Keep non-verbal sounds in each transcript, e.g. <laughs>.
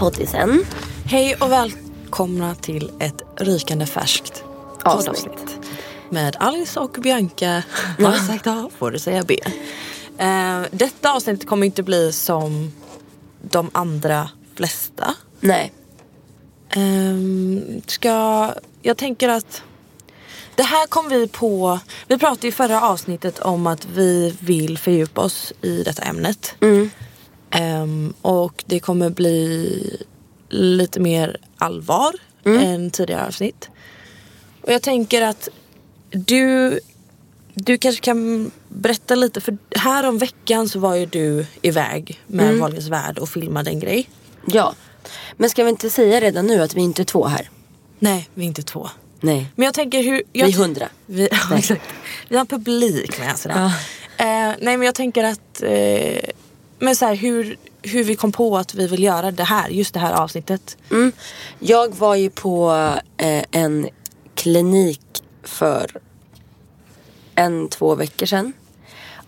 Poddisen. Hej och välkomna till ett rykande färskt Avsnitt. poddavsnitt. Med Alice och Bianca. Har jag sagt A får du säga B. Eh, detta avsnitt kommer inte bli som de andra flesta. Nej. Ehm, ska, jag tänker att det här kom vi på. Vi pratade i förra avsnittet om att vi vill fördjupa oss i detta ämnet. Ehm, och det kommer bli lite mer allvar än tidigare avsnitt. Och jag tänker att du, du kanske kan berätta lite. För här om veckan så var ju du iväg med mm. Wahlgrens värld och filmade en grej. Ja. Men ska vi inte säga redan nu att vi inte är två här? Nej, vi är inte två. Nej. Men jag tänker hur... Jag Vi är hundra. Vi, <laughs> ja, exakt. vi har en publik med sådär. Eh, nej men jag tänker att... Eh, men så här, hur, hur vi kom på att vi vill göra det här, just det här avsnittet. Mm. Jag var ju på eh, en klinik för en, två veckor sedan.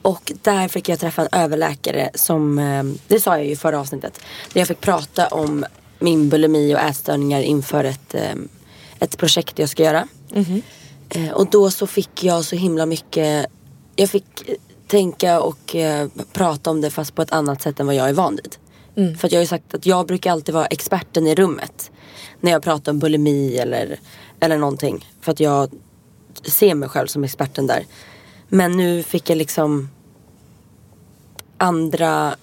Och där fick jag träffa en överläkare som, eh, det sa jag ju i förra avsnittet. Där jag fick prata om min bulimi och ätstörningar inför ett, eh, ett projekt jag ska göra. Eh, och då så fick jag så himla mycket, jag fick tänka och eh, prata om det fast på ett annat sätt än vad jag är van vid. För att jag har ju sagt att jag brukar alltid vara experten i rummet. När jag pratar om bulimi eller, eller någonting. För att jag ser mig själv som experten där. Men nu fick jag liksom andra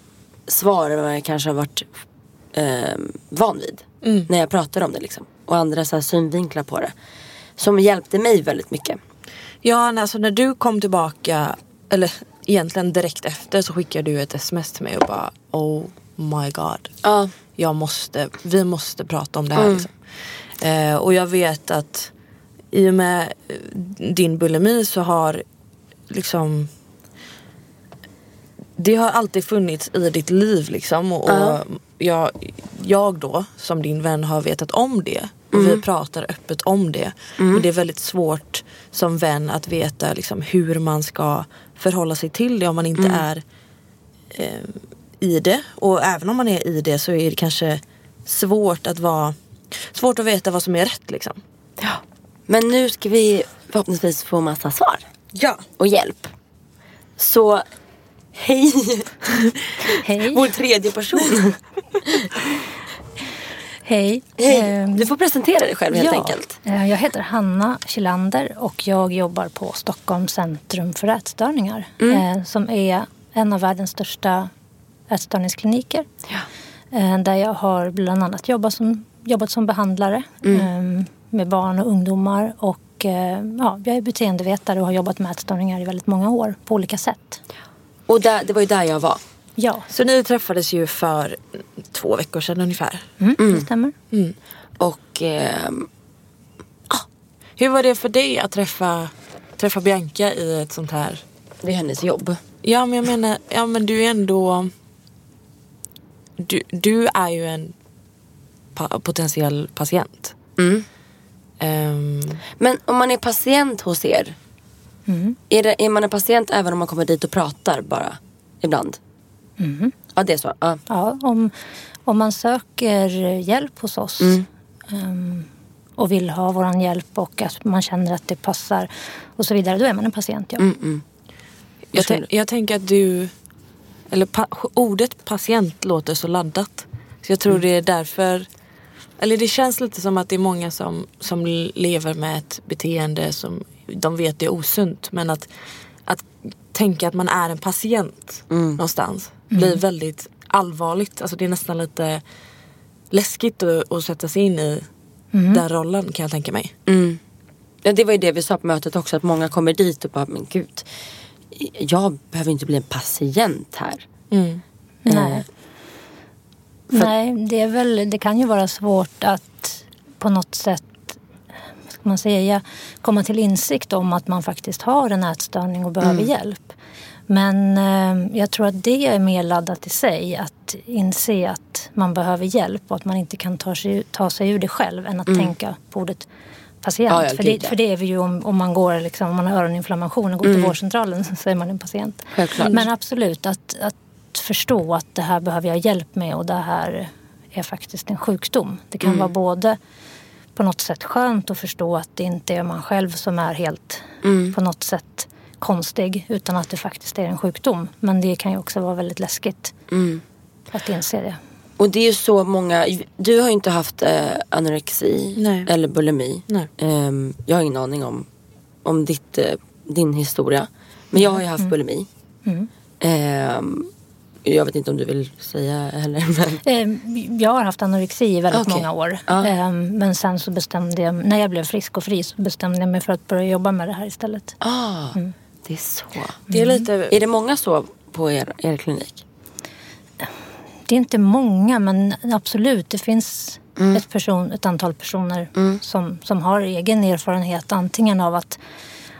svar än vad jag kanske har varit eh, van vid. När jag pratar om det liksom. Och andra så synvinklar på det. Som hjälpte mig väldigt mycket. Ja, alltså när du kom tillbaka, eller egentligen direkt efter så skickade du ett sms till mig och bara Oh my god. Ja. Jag måste, vi måste prata om det här. Liksom. Eh, och jag vet att i och med eh, din bulimi så har liksom det har alltid funnits i ditt liv liksom. Och, och jag, jag då som din vän har vetat om det. Och vi pratar öppet om det. Men det är väldigt svårt som vän att veta liksom, hur man ska förhålla sig till det om man inte är eh, i det. Och även om man är i det så är det kanske svårt att vara Svårt att veta vad som är rätt liksom. Ja. Men nu ska vi förhoppningsvis få massa svar. Ja. Och hjälp. Så hej. <laughs> Hej. Vår tredje person. <laughs> Hej. Hej. Ehm, Du får presentera dig själv helt ja. enkelt. Eh, Jag heter Hanna Kilander och jag jobbar på Stockholms centrum för ätstörningar. Mm. eh, Som är en av världens största ätstörningskliniker. Ja. Där jag har bland annat jobbat som, jobbat som behandlare Mm. med barn och ungdomar. Och ja, jag är beteendevetare och har jobbat med ätstörningar i väldigt många år på olika sätt. Och där, det var ju där jag var. Ja, Så ni träffades ju för två veckor sedan ungefär. mm, det stämmer. Och ehm, Hur var det för dig att träffa, träffa Bianca i ett sånt här det är hennes jobb. Ja men jag menar, ja men du är ändå Du, du är ju en pa- potentiell patient. Mm. Ehm, Men om man är patient hos er. Mm. Är, det, är man en patient även om man kommer dit och pratar bara? Ibland? Ja, det är så. Ja. Ja, om, om man söker hjälp hos oss ehm, och vill ha vår hjälp och att man känner att det passar och så vidare, då är man en patient. Ja. Jag, tän- jag tänker att du... Eller pa- ordet patient låter så laddat. Så jag tror Mm. det är därför... Eller det känns lite som att det är många som, som lever med ett beteende som de vet är osunt. Men att, att tänka att man är en patient Mm. någonstans blir väldigt allvarligt. Alltså det är nästan lite läskigt att, att sätta sig in i den rollen kan jag tänka mig. Ja, det var ju det vi sa på mötet också, att många kommer dit och bara, men gud, jag behöver inte bli en patient här. Nej. Nej, det, är väl, det kan ju vara svårt att på något sätt ska man säga, komma till insikt om att man faktiskt har en ätstörning och behöver hjälp. Men eh, jag tror att det är mer laddat i sig, att inse att man behöver hjälp och att man inte kan ta sig, ta sig ur det själv än att tänka på ordet patient. Ja, för, det, för det är vi ju om, om man går liksom, om man har öroninflammation och går till vårdcentralen så är man en patient. Självklart. Men absolut, att, att förstå att det här behöver jag hjälp med och det här är faktiskt en sjukdom. Det kan vara både på något sätt skönt att förstå att det inte är man själv som är helt på något sätt konstig utan att det faktiskt är en sjukdom. Men det kan ju också vara väldigt läskigt att inse det. Och det är ju så många, du har ju inte haft eh, anorexi Nej. eller bulimi. Nej. Ehm, jag har ingen aning om, om ditt, eh, din historia. Men jag har ju haft bulimi. Ehm, jag vet inte om du vill säga heller. <laughs> Men... Eh, Jag har haft anorexi i väldigt Okej. många år. Ja. Eh, Men sen så bestämde jag, när jag blev frisk och fri så bestämde jag mig för att börja jobba med det här istället. Ah, det är så. Det är lite... Är det många så på er, er klinik? Det är inte många men absolut det finns ett, person, ett antal personer som, som har egen erfarenhet antingen av att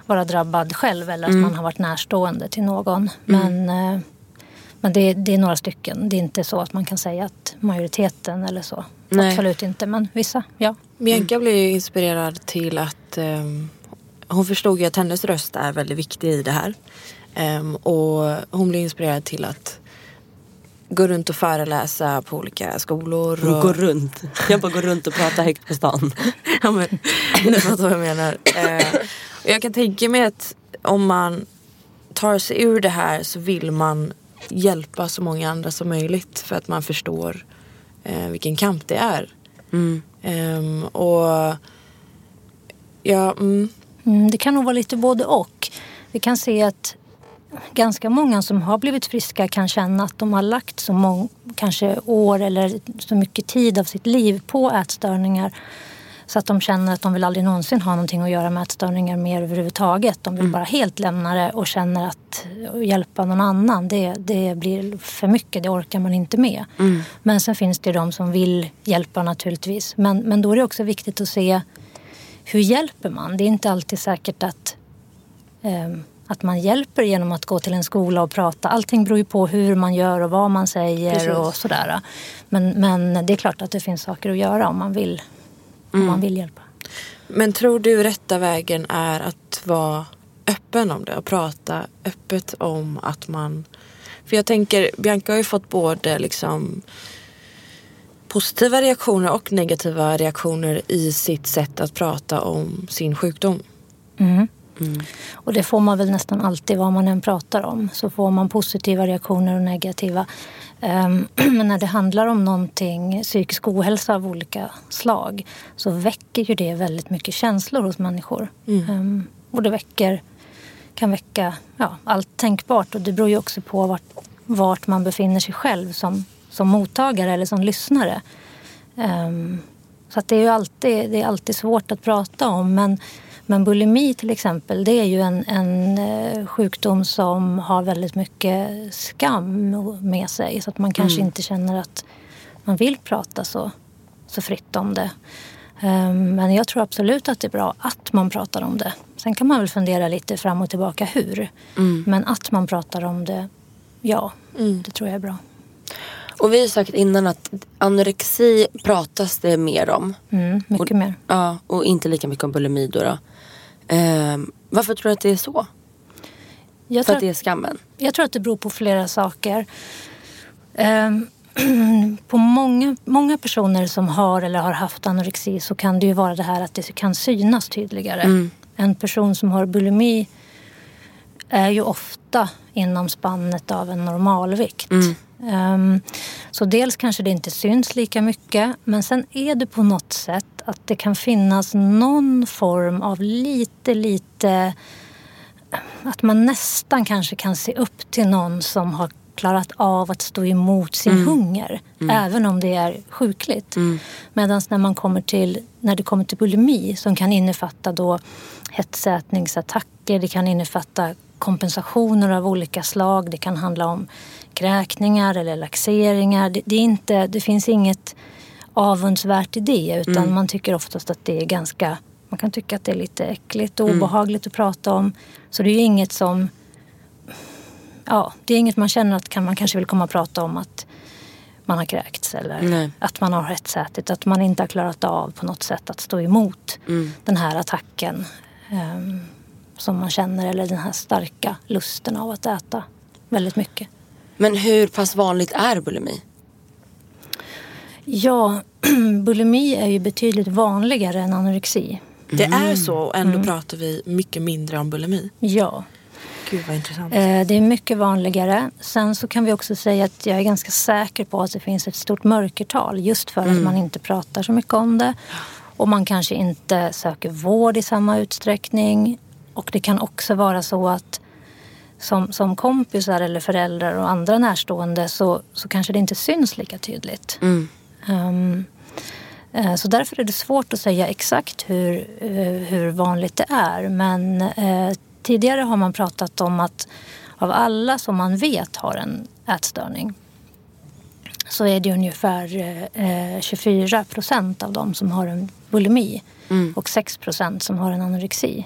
vara drabbad själv eller att man har varit närstående till någon. Men, eh, men det, är- det är några stycken. Det är inte så att man kan säga att majoriteten eller så. Nej. Absolut inte men vissa, ja. Bianca blev ju inspirerad till att ehm, hon förstod ju att hennes röst är väldigt viktig i det här. Ehm, och hon blev inspirerad till att gå runt och föreläsa på olika skolor. Och, Gå runt. Jag bara går runt och pratar högt på stan. <laughs> ja, men, ni fattar vad jag menar. Eh, och jag kan tänka mig att om man tar sig ur det här så vill man hjälpa så många andra som möjligt för att man förstår eh, vilken kamp det är. Ehm, och ja, mm, Mm, det kan nog vara lite både och. Vi kan se att ganska många som har blivit friska kan känna att de har lagt så många, kanske år eller så mycket tid av sitt liv på ätstörningar så att de känner att de vill aldrig någonsin ha någonting att göra med ätstörningar mer överhuvudtaget. De vill bara helt lämna det och känner att hjälpa någon annan, det, det blir för mycket, det orkar man inte med. Men sen finns det de som vill hjälpa naturligtvis. Men, men då är det också viktigt att se hur hjälper man? Det är inte alltid säkert att, ehm, att man hjälper genom att gå till en skola och prata. Allting beror ju på hur man gör och vad man säger Precis. och sådär. Men, men det är klart att det finns saker att göra om man vill, om man vill hjälpa. Men tror du rätta vägen är att vara öppen om det och prata öppet om att man... För jag tänker, Bianca har ju fått både liksom positiva reaktioner och negativa reaktioner i sitt sätt att prata om sin sjukdom. Och det får man väl nästan alltid vad man än pratar om. Så får man positiva reaktioner och negativa. Ehm, <clears throat> Men när det handlar om någonting, psykisk ohälsa av olika slag så väcker ju det väldigt mycket känslor hos människor. Ehm, Och det väcker, kan väcka ja, allt tänkbart och det beror ju också på vart, vart man befinner sig själv som, som mottagare eller som lyssnare. Ehm, Så att det är ju alltid, det är alltid svårt att prata om. Men, men bulimi till exempel, det är ju en, en eh, sjukdom som har väldigt mycket skam med sig. Så att man kanske inte känner att man vill prata så, så fritt om det. Ehm, Men jag tror absolut att det är bra att man pratar om det. Sen kan man väl fundera lite fram och tillbaka hur. Men att man pratar om det, ja, det tror jag är bra. Och vi har ju sagt innan att anorexi pratas det mer om. Mm, mycket Och- mer. Ja, och inte lika mycket om bulimi då. då. Ehm, varför tror du att det är så? Jag För tror, att det är skammen? jag tror att det beror på flera saker. Ehm, <clears throat> på många, många personer som har eller har haft anorexi så kan det ju vara det här att det kan synas tydligare. En person som har bulimi är ju ofta inom spannet av en normalvikt. Ehm, så dels kanske det inte syns lika mycket men sen är det på något sätt att det kan finnas någon form av lite, lite att man nästan kanske kan se upp till någon som har klarat av att stå emot sin hunger. Även om det är sjukligt. Medan när, man kommer till, när det kommer till bulimi som kan innefatta då hetsätningsattacker, det kan innefatta kompensationer av olika slag. Det kan handla om kräkningar eller laxeringar. Det, det, är inte, det finns inget avundsvärt i det utan man tycker oftast att det är ganska man kan tycka att det är lite äckligt och obehagligt att prata om. Så det är ju inget som... Ja, det är inget man känner att kan, man kanske vill komma och prata om att man har kräkts eller Nej. att man har hetsätit. Att man inte har klarat av på något sätt att stå emot den här attacken ehm, som man känner eller den här starka lusten av att äta väldigt mycket. Men hur pass vanligt är bulimi? Ja, <clears throat> bulimi är ju betydligt vanligare än anorexi. Det är så och ändå pratar vi mycket mindre om bulimi. Ja. Gud vad intressant. Eh, Det är mycket vanligare. Sen så kan vi också säga att jag är ganska säker på att det finns ett stort mörkertal just för att man inte pratar så mycket om det. Och man kanske inte söker vård i samma utsträckning. Och det kan också vara så att som, som kompisar eller föräldrar och andra närstående så, så kanske det inte syns lika tydligt. Ehm, eh, så därför är det svårt att säga exakt hur, eh, hur vanligt det är. Men eh, tidigare har man pratat om att av alla som man vet har en ätstörning så är det ungefär eh, 24 procent av dem som har en bulimi och 6 procent som har en anorexi.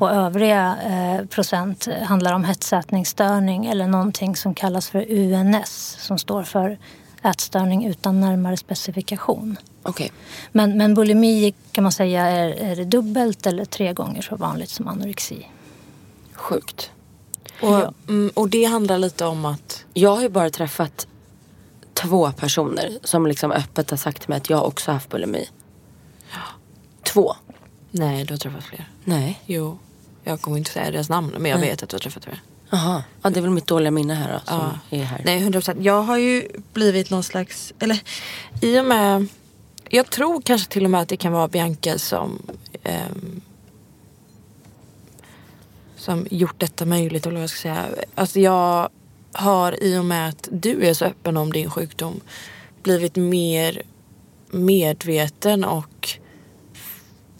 Och övriga eh, procent handlar om hetsätningsstörning eller någonting som kallas för UNS som står för ätstörning utan närmare specifikation. Okej. Men, men bulimi kan man säga är, är dubbelt eller tre gånger så vanligt som anorexi. Sjukt. Och, mm, och det handlar lite om att Jag har ju bara träffat två personer som liksom öppet har sagt till mig att jag också har haft bulimi. Två. Nej, du har träffat fler. Nej. Jo, jag kommer inte säga deras namn men jag vet att du har träffat fler. Jaha. Ja, det är väl mitt dåliga minne här då, som är här. Nej, 100 procent. Jag har ju blivit någon slags, eller i och med, jag tror kanske till och med att det kan vara Bianca som ehm, som gjort detta möjligt, eller vad jag ska säga. Alltså jag har i och med att du är så öppen om din sjukdom blivit mer medveten och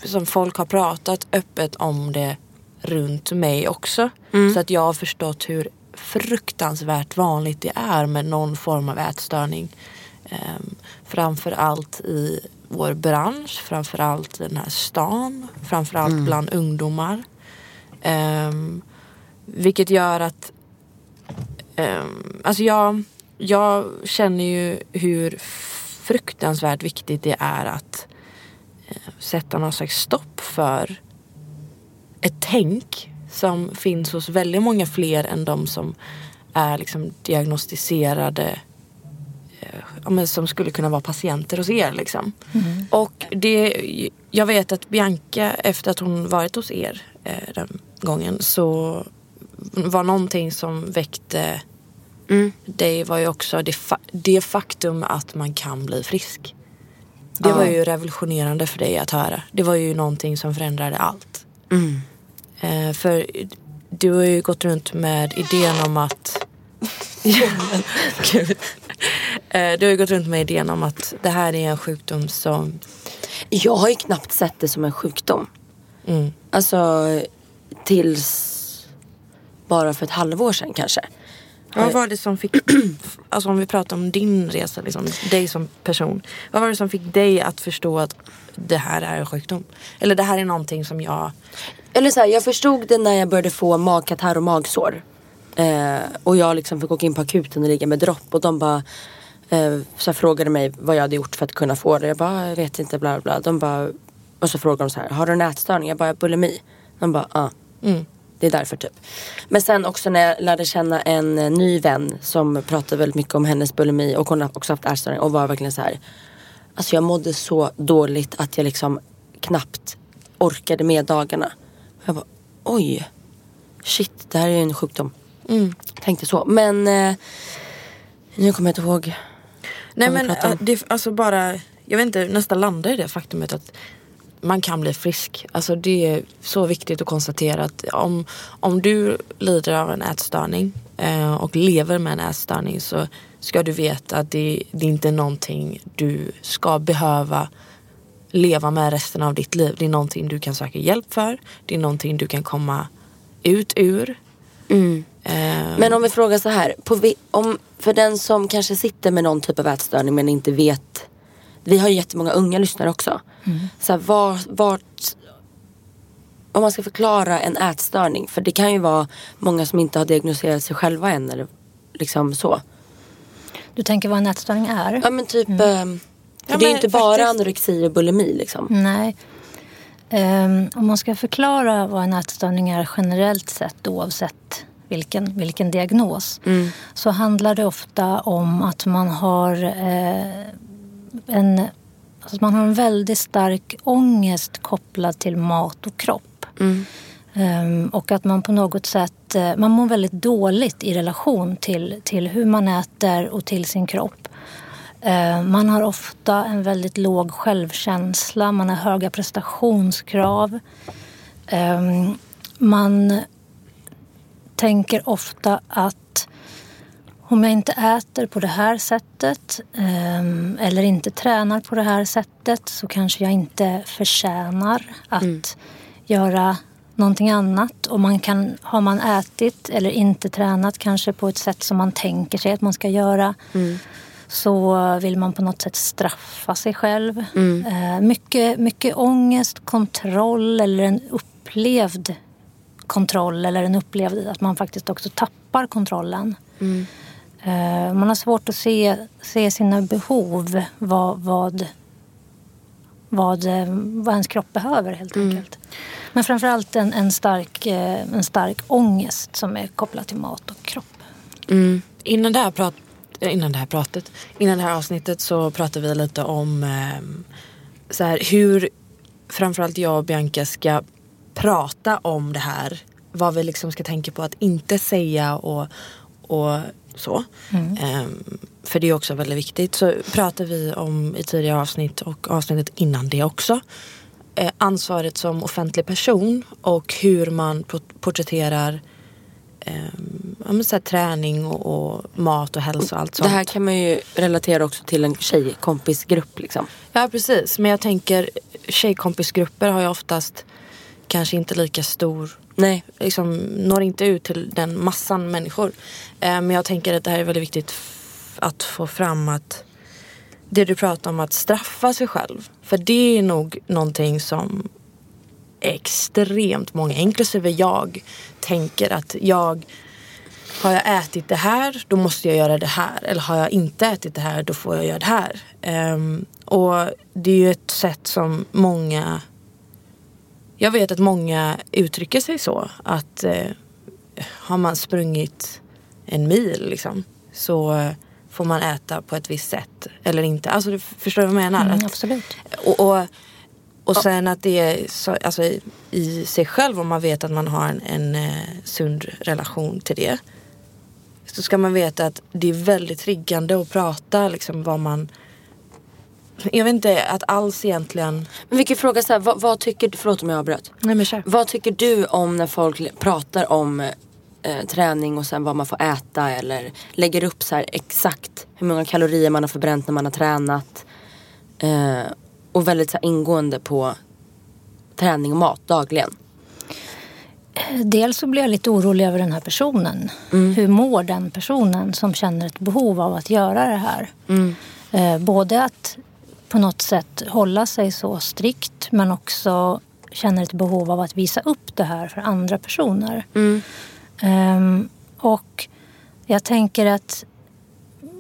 som folk har pratat öppet om det runt mig också. Så att jag har förstått hur fruktansvärt vanligt det är med någon form av ätstörning. Um, framförallt i vår bransch, framförallt i den här stan, framförallt bland ungdomar. Um, vilket gör att um, alltså jag, jag känner ju hur fruktansvärt viktigt det är att sätta någon slags stopp för ett tänk som finns hos väldigt många fler än de som är liksom diagnostiserade eh, ja, som skulle kunna vara patienter hos er. Liksom. Och det, jag vet att Bianca efter att hon varit hos er eh, den gången så var någonting som väckte dig var ju också det, fa- det faktum att man kan bli frisk. Det var ju revolutionerande för dig att höra. Det var ju någonting som förändrade allt. Eh, för du har ju gått runt med idén om att... <laughs> Gud. Eh, du har ju gått runt med idén om att det här är en sjukdom som... Jag har ju knappt sett det som en sjukdom. Mm. Alltså tills bara för ett halvår sedan kanske. Vad var det som fick... <clears throat> Alltså om vi pratar om din resa, liksom, dig som person. Vad var det som fick dig att förstå att det här är en sjukdom? Eller det här är någonting som jag... Eller så här, jag förstod det när jag började få magkatarr och magsår. Eh, och jag liksom fick åka in på akuten och ligga med dropp. Och de bara eh, så frågade mig vad jag hade gjort för att kunna få det. Jag bara, jag vet inte, bla bla. De bara, och så frågade de så här, har du en ätstörning? Jag bara, bulimi. De bara, ja. Mm. Det är därför typ. Men sen också när jag lärde känna en eh, ny vän som pratade väldigt mycket om hennes bulimi och hon har också haft ätstörning och var verkligen så här. Alltså jag mådde så dåligt att jag liksom knappt orkade med dagarna. Jag bara oj. Shit, det här är ju en sjukdom. Tänkte så. Men eh, nu kommer jag inte ihåg. Nej men äh, det, alltså bara, jag vet inte, nästan landar i det faktumet att man kan bli frisk. Alltså det är så viktigt att konstatera att om, om du lider av en ätstörning eh, och lever med en ätstörning så ska du veta att det, det är inte är någonting du ska behöva leva med resten av ditt liv. Det är någonting du kan söka hjälp för. Det är någonting du kan komma ut ur. Eh, Men om vi frågar så här. På om, för den som kanske sitter med någon typ av ätstörning men inte vet. Vi har ju jättemånga unga lyssnare också. Så här, var, vart, om man ska förklara en ätstörning. För det kan ju vara många som inte har diagnostiserat sig själva än. Eller liksom så. Du tänker vad en ätstörning är? Ja men typ. ehm, för Ja, det är ju inte bara faktiskt. anorexi och bulimi liksom. Nej. Ehm, om man ska förklara vad en ätstörning är generellt sett oavsett vilken, vilken diagnos så handlar det ofta om att man har eh, en, alltså man har en väldigt stark ångest kopplad till mat och kropp. Ehm, och att man på något sätt eh, man mår väldigt dåligt i relation till, till hur man äter och till sin kropp. Eh, Man har ofta en väldigt låg självkänsla, man har höga prestationskrav. Ehm, Man tänker ofta att om jag inte äter på det här sättet ehm, eller inte tränar på det här sättet så kanske jag inte förtjänar att göra någonting annat. Och man kan, har man ätit eller inte tränat kanske på ett sätt som man tänker sig att man ska göra så vill man på något sätt straffa sig själv. Eh, mycket, mycket ångest, kontroll eller en upplevd kontroll eller en upplevd att man faktiskt också tappar kontrollen. Eh, man har svårt att se, se sina behov, vad, vad, vad, eh, vad ens kropp behöver helt enkelt. Men framförallt en, en, stark, eh, en stark ångest som är kopplad till mat och kropp. Innan det här, prat, eh, innan det här pratet, innan det här avsnittet så pratade vi lite om ehm, så här, hur framförallt jag och Bianca ska prata om det här. Vad vi liksom ska tänka på att inte säga och, och så. Ehm, för det är också väldigt viktigt. Så pratar vi om i tidigare avsnitt och avsnittet innan det också. Eh, ansvaret som offentlig person och hur man port- porträtterar men så träning och, och mat och hälsa och allt sånt. Det här kan man ju relatera också till en tjejkompisgrupp liksom. Ja precis, men jag tänker tjejkompisgrupper har ju oftast kanske inte lika stor Nej. liksom når inte ut till den massan människor. Eh, men jag tänker att det här är väldigt viktigt att få fram att det du pratar om att straffa sig själv. För det är nog någonting som extremt många, inklusive jag, tänker att jag har jag ätit det här, då måste jag göra det här. Eller har jag inte ätit det här, då får jag göra det här. Ehm, och det är ju ett sätt som många... Jag vet att många uttrycker sig så. Att eh, har man sprungit en mil liksom, så får man äta på ett visst sätt. Eller inte. Alltså, du förstår vad jag menar? Mm, Att- absolut. och, och, och sen att det är så, alltså, i, i sig själv om man vet att man har en, en eh, sund relation till det. Så ska man veta att det är väldigt triggande att prata liksom vad man jag vet inte att alls egentligen Men vi kan fråga så här, vad, vad tycker du, förlåt om jag avbröt. Nej men kör. Vad tycker du om när folk pratar om eh, träning och sen vad man får äta eller lägger upp så här exakt hur många kalorier man har förbränt när man har tränat. Eh, och väldigt så här ingående på träning och mat dagligen. Dels så blir jag lite orolig över den här personen. Hur mår den personen som känner ett behov av att göra det här? Eh, både att på något sätt hålla sig så strikt men också känner ett behov av att visa upp det här för andra personer. Ehm, och jag tänker att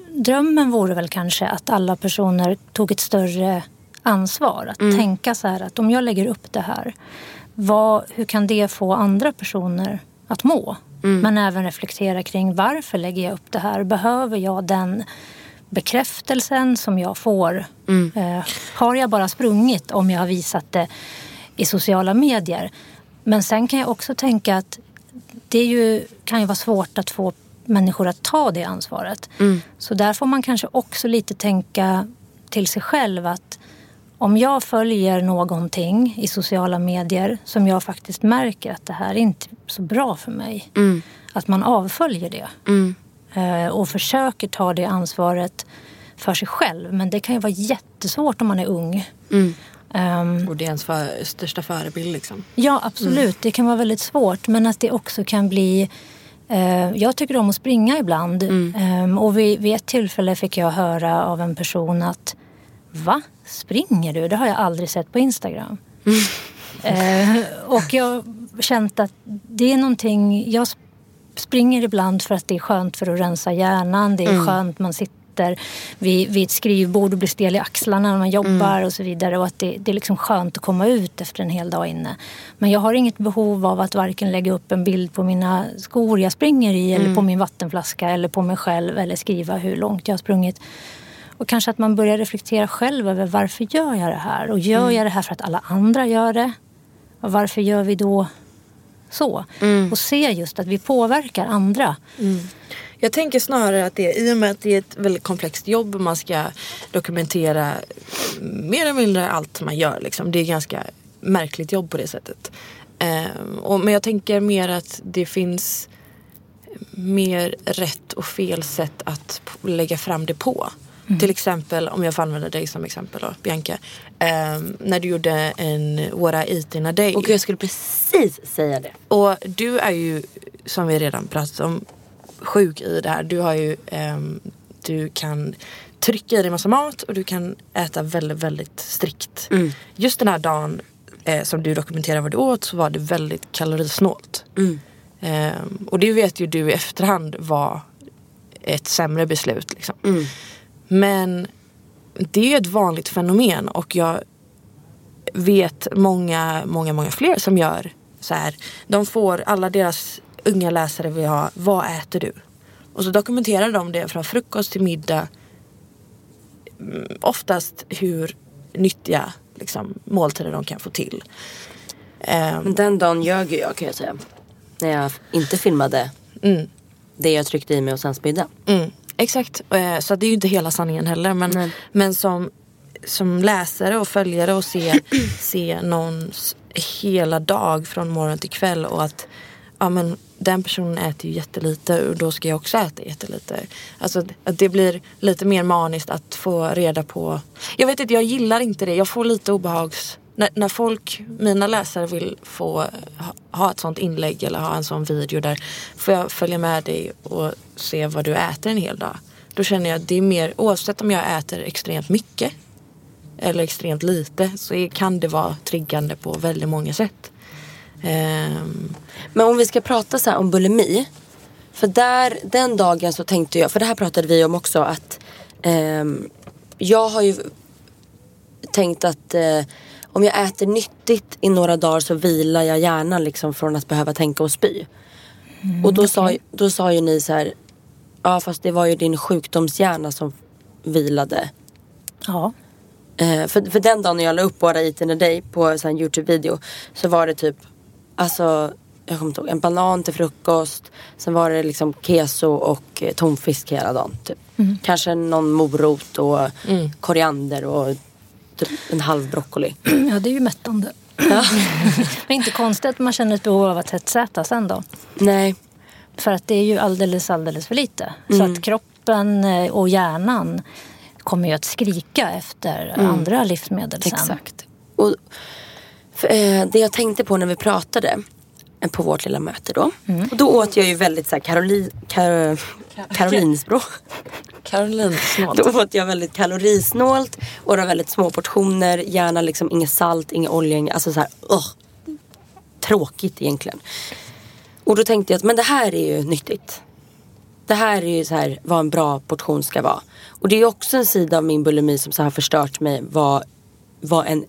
drömmen vore väl kanske att alla personer tog ett större ansvar. Att tänka så här att om jag lägger upp det här vad, hur kan det få andra personer att må? Mm. Men även reflektera kring varför lägger jag upp det här? Behöver jag den bekräftelsen som jag får? Mm. Eh, har jag bara sprungit om jag har visat det i sociala medier? Men sen kan jag också tänka att det ju, kan ju vara svårt att få människor att ta det ansvaret. Mm. Så där får man kanske också lite tänka till sig själv att om jag följer någonting i sociala medier som jag faktiskt märker att det här är inte så bra för mig. Att man avföljer det. Eh, och försöker ta det ansvaret för sig själv. Men det kan ju vara jättesvårt om man är ung. Ehm, Och det är ens för, största förebild liksom. Ja, absolut. Det kan vara väldigt svårt. Men att det också kan bli... Eh, jag tycker om att springa ibland. Ehm, och vid, vid ett tillfälle fick jag höra av en person att Va? Springer du? Det har jag aldrig sett på Instagram. Eh, och jag har känt att det är någonting... Jag sp- springer ibland för att det är skönt för att rensa hjärnan. Det är skönt, man sitter vid, vid ett skrivbord och blir stel i axlarna när man jobbar och så vidare. Och att det, det är liksom skönt att komma ut efter en hel dag inne. Men jag har inget behov av att varken lägga upp en bild på mina skor jag springer i eller på min vattenflaska eller på mig själv eller skriva hur långt jag har sprungit. Och kanske att man börjar reflektera själv över varför gör jag det här? Och gör jag det här för att alla andra gör det? Och varför gör vi då så? Och se just att vi påverkar andra. Jag tänker snarare att det i och med att det är ett väldigt komplext jobb och man ska dokumentera mer eller mindre allt man gör. Liksom. Det är ganska märkligt jobb på det sättet. Ehm, och, men jag tänker mer att det finns mer rätt och fel sätt att lägga fram det på. Till exempel, om jag får använda dig som exempel då, Bianca. Ehm, när du gjorde en What I Eat in a Day. Och jag skulle precis säga det. Och du är ju, som vi redan pratat om, sjuk i det här. Du har ju, ehm, du kan trycka i dig massa mat och du kan äta väldigt, väldigt strikt. Just den här dagen eh, som du dokumenterar vad du åt så var det väldigt kalorisnålt. Ehm, och det vet ju du i efterhand var ett sämre beslut. Liksom. Men det är ett vanligt fenomen och jag vet många, många, många fler som gör så här. De får, alla deras unga läsare vill ha, vad äter du? Och så dokumenterar de det från frukost till middag. Mm, Oftast hur nyttiga liksom, måltider de kan få till. Ehm, Men den dagen ljög jag kan jag säga. När jag inte filmade det jag tryckte i mig och sen spydde. Mm, exakt, Eh, så det är ju inte hela sanningen heller. Men, Nej. men som, som läsare och följare och se, <clears throat> se någons hela dag från morgon till kväll och att ja, men den personen äter ju jättelite och då ska jag också äta jättelite. Alltså att det blir lite mer maniskt att få reda på. Jag vet inte, jag gillar inte det. Jag får lite obehags... När, när folk, mina läsare vill få ha, ha ett sånt inlägg eller ha en sån video där får jag följa med dig och se vad du äter en hel dag. Då känner jag att det är mer, oavsett om jag äter extremt mycket eller extremt lite så är, kan det vara triggande på väldigt många sätt. Um... Men om vi ska prata så här om bulimi. För där, den dagen så tänkte jag, för det här pratade vi om också att um, jag har ju tänkt att uh, om jag äter nyttigt i några dagar så vilar jag hjärnan liksom från att behöva tänka och spy. och då, sa, då sa ju ni så här, ja fast det var ju din sjukdomshjärna som vilade. Ja. Eh, för, för den dagen när jag la upp What I Eat in a Day på en Youtube-video så var det typ, alltså jag kommer inte ihåg, en banan till frukost. Sen var det liksom keso och eh, tonfisk hela dagen. Typ. Kanske någon morot och koriander och typ en halv broccoli. <clears throat> ja, det är ju mättande. <laughs> Men inte konstigt att man känner ett behov av att hetsäta sen då. Nej, För att det är ju alldeles, alldeles för lite. Så att kroppen eh, och hjärnan kommer ju att skrika efter andra livsmedel sen. exakt. Och, för, eh, det jag tänkte på när vi pratade eh, på vårt lilla möte då. Och då åt jag ju väldigt så här Karoli, Kar, Karolinsbro. Karolinsnålt. Då åt jag väldigt kalorisnålt och det var väldigt små portioner. Gärna liksom inget salt, inget olja, alltså så här, oh, Tråkigt egentligen. Och då tänkte jag att men det här är ju nyttigt. Det här är ju så här vad en bra portion ska vara. Och det är också en sida av min bulimi som så har förstört mig vad, vad en,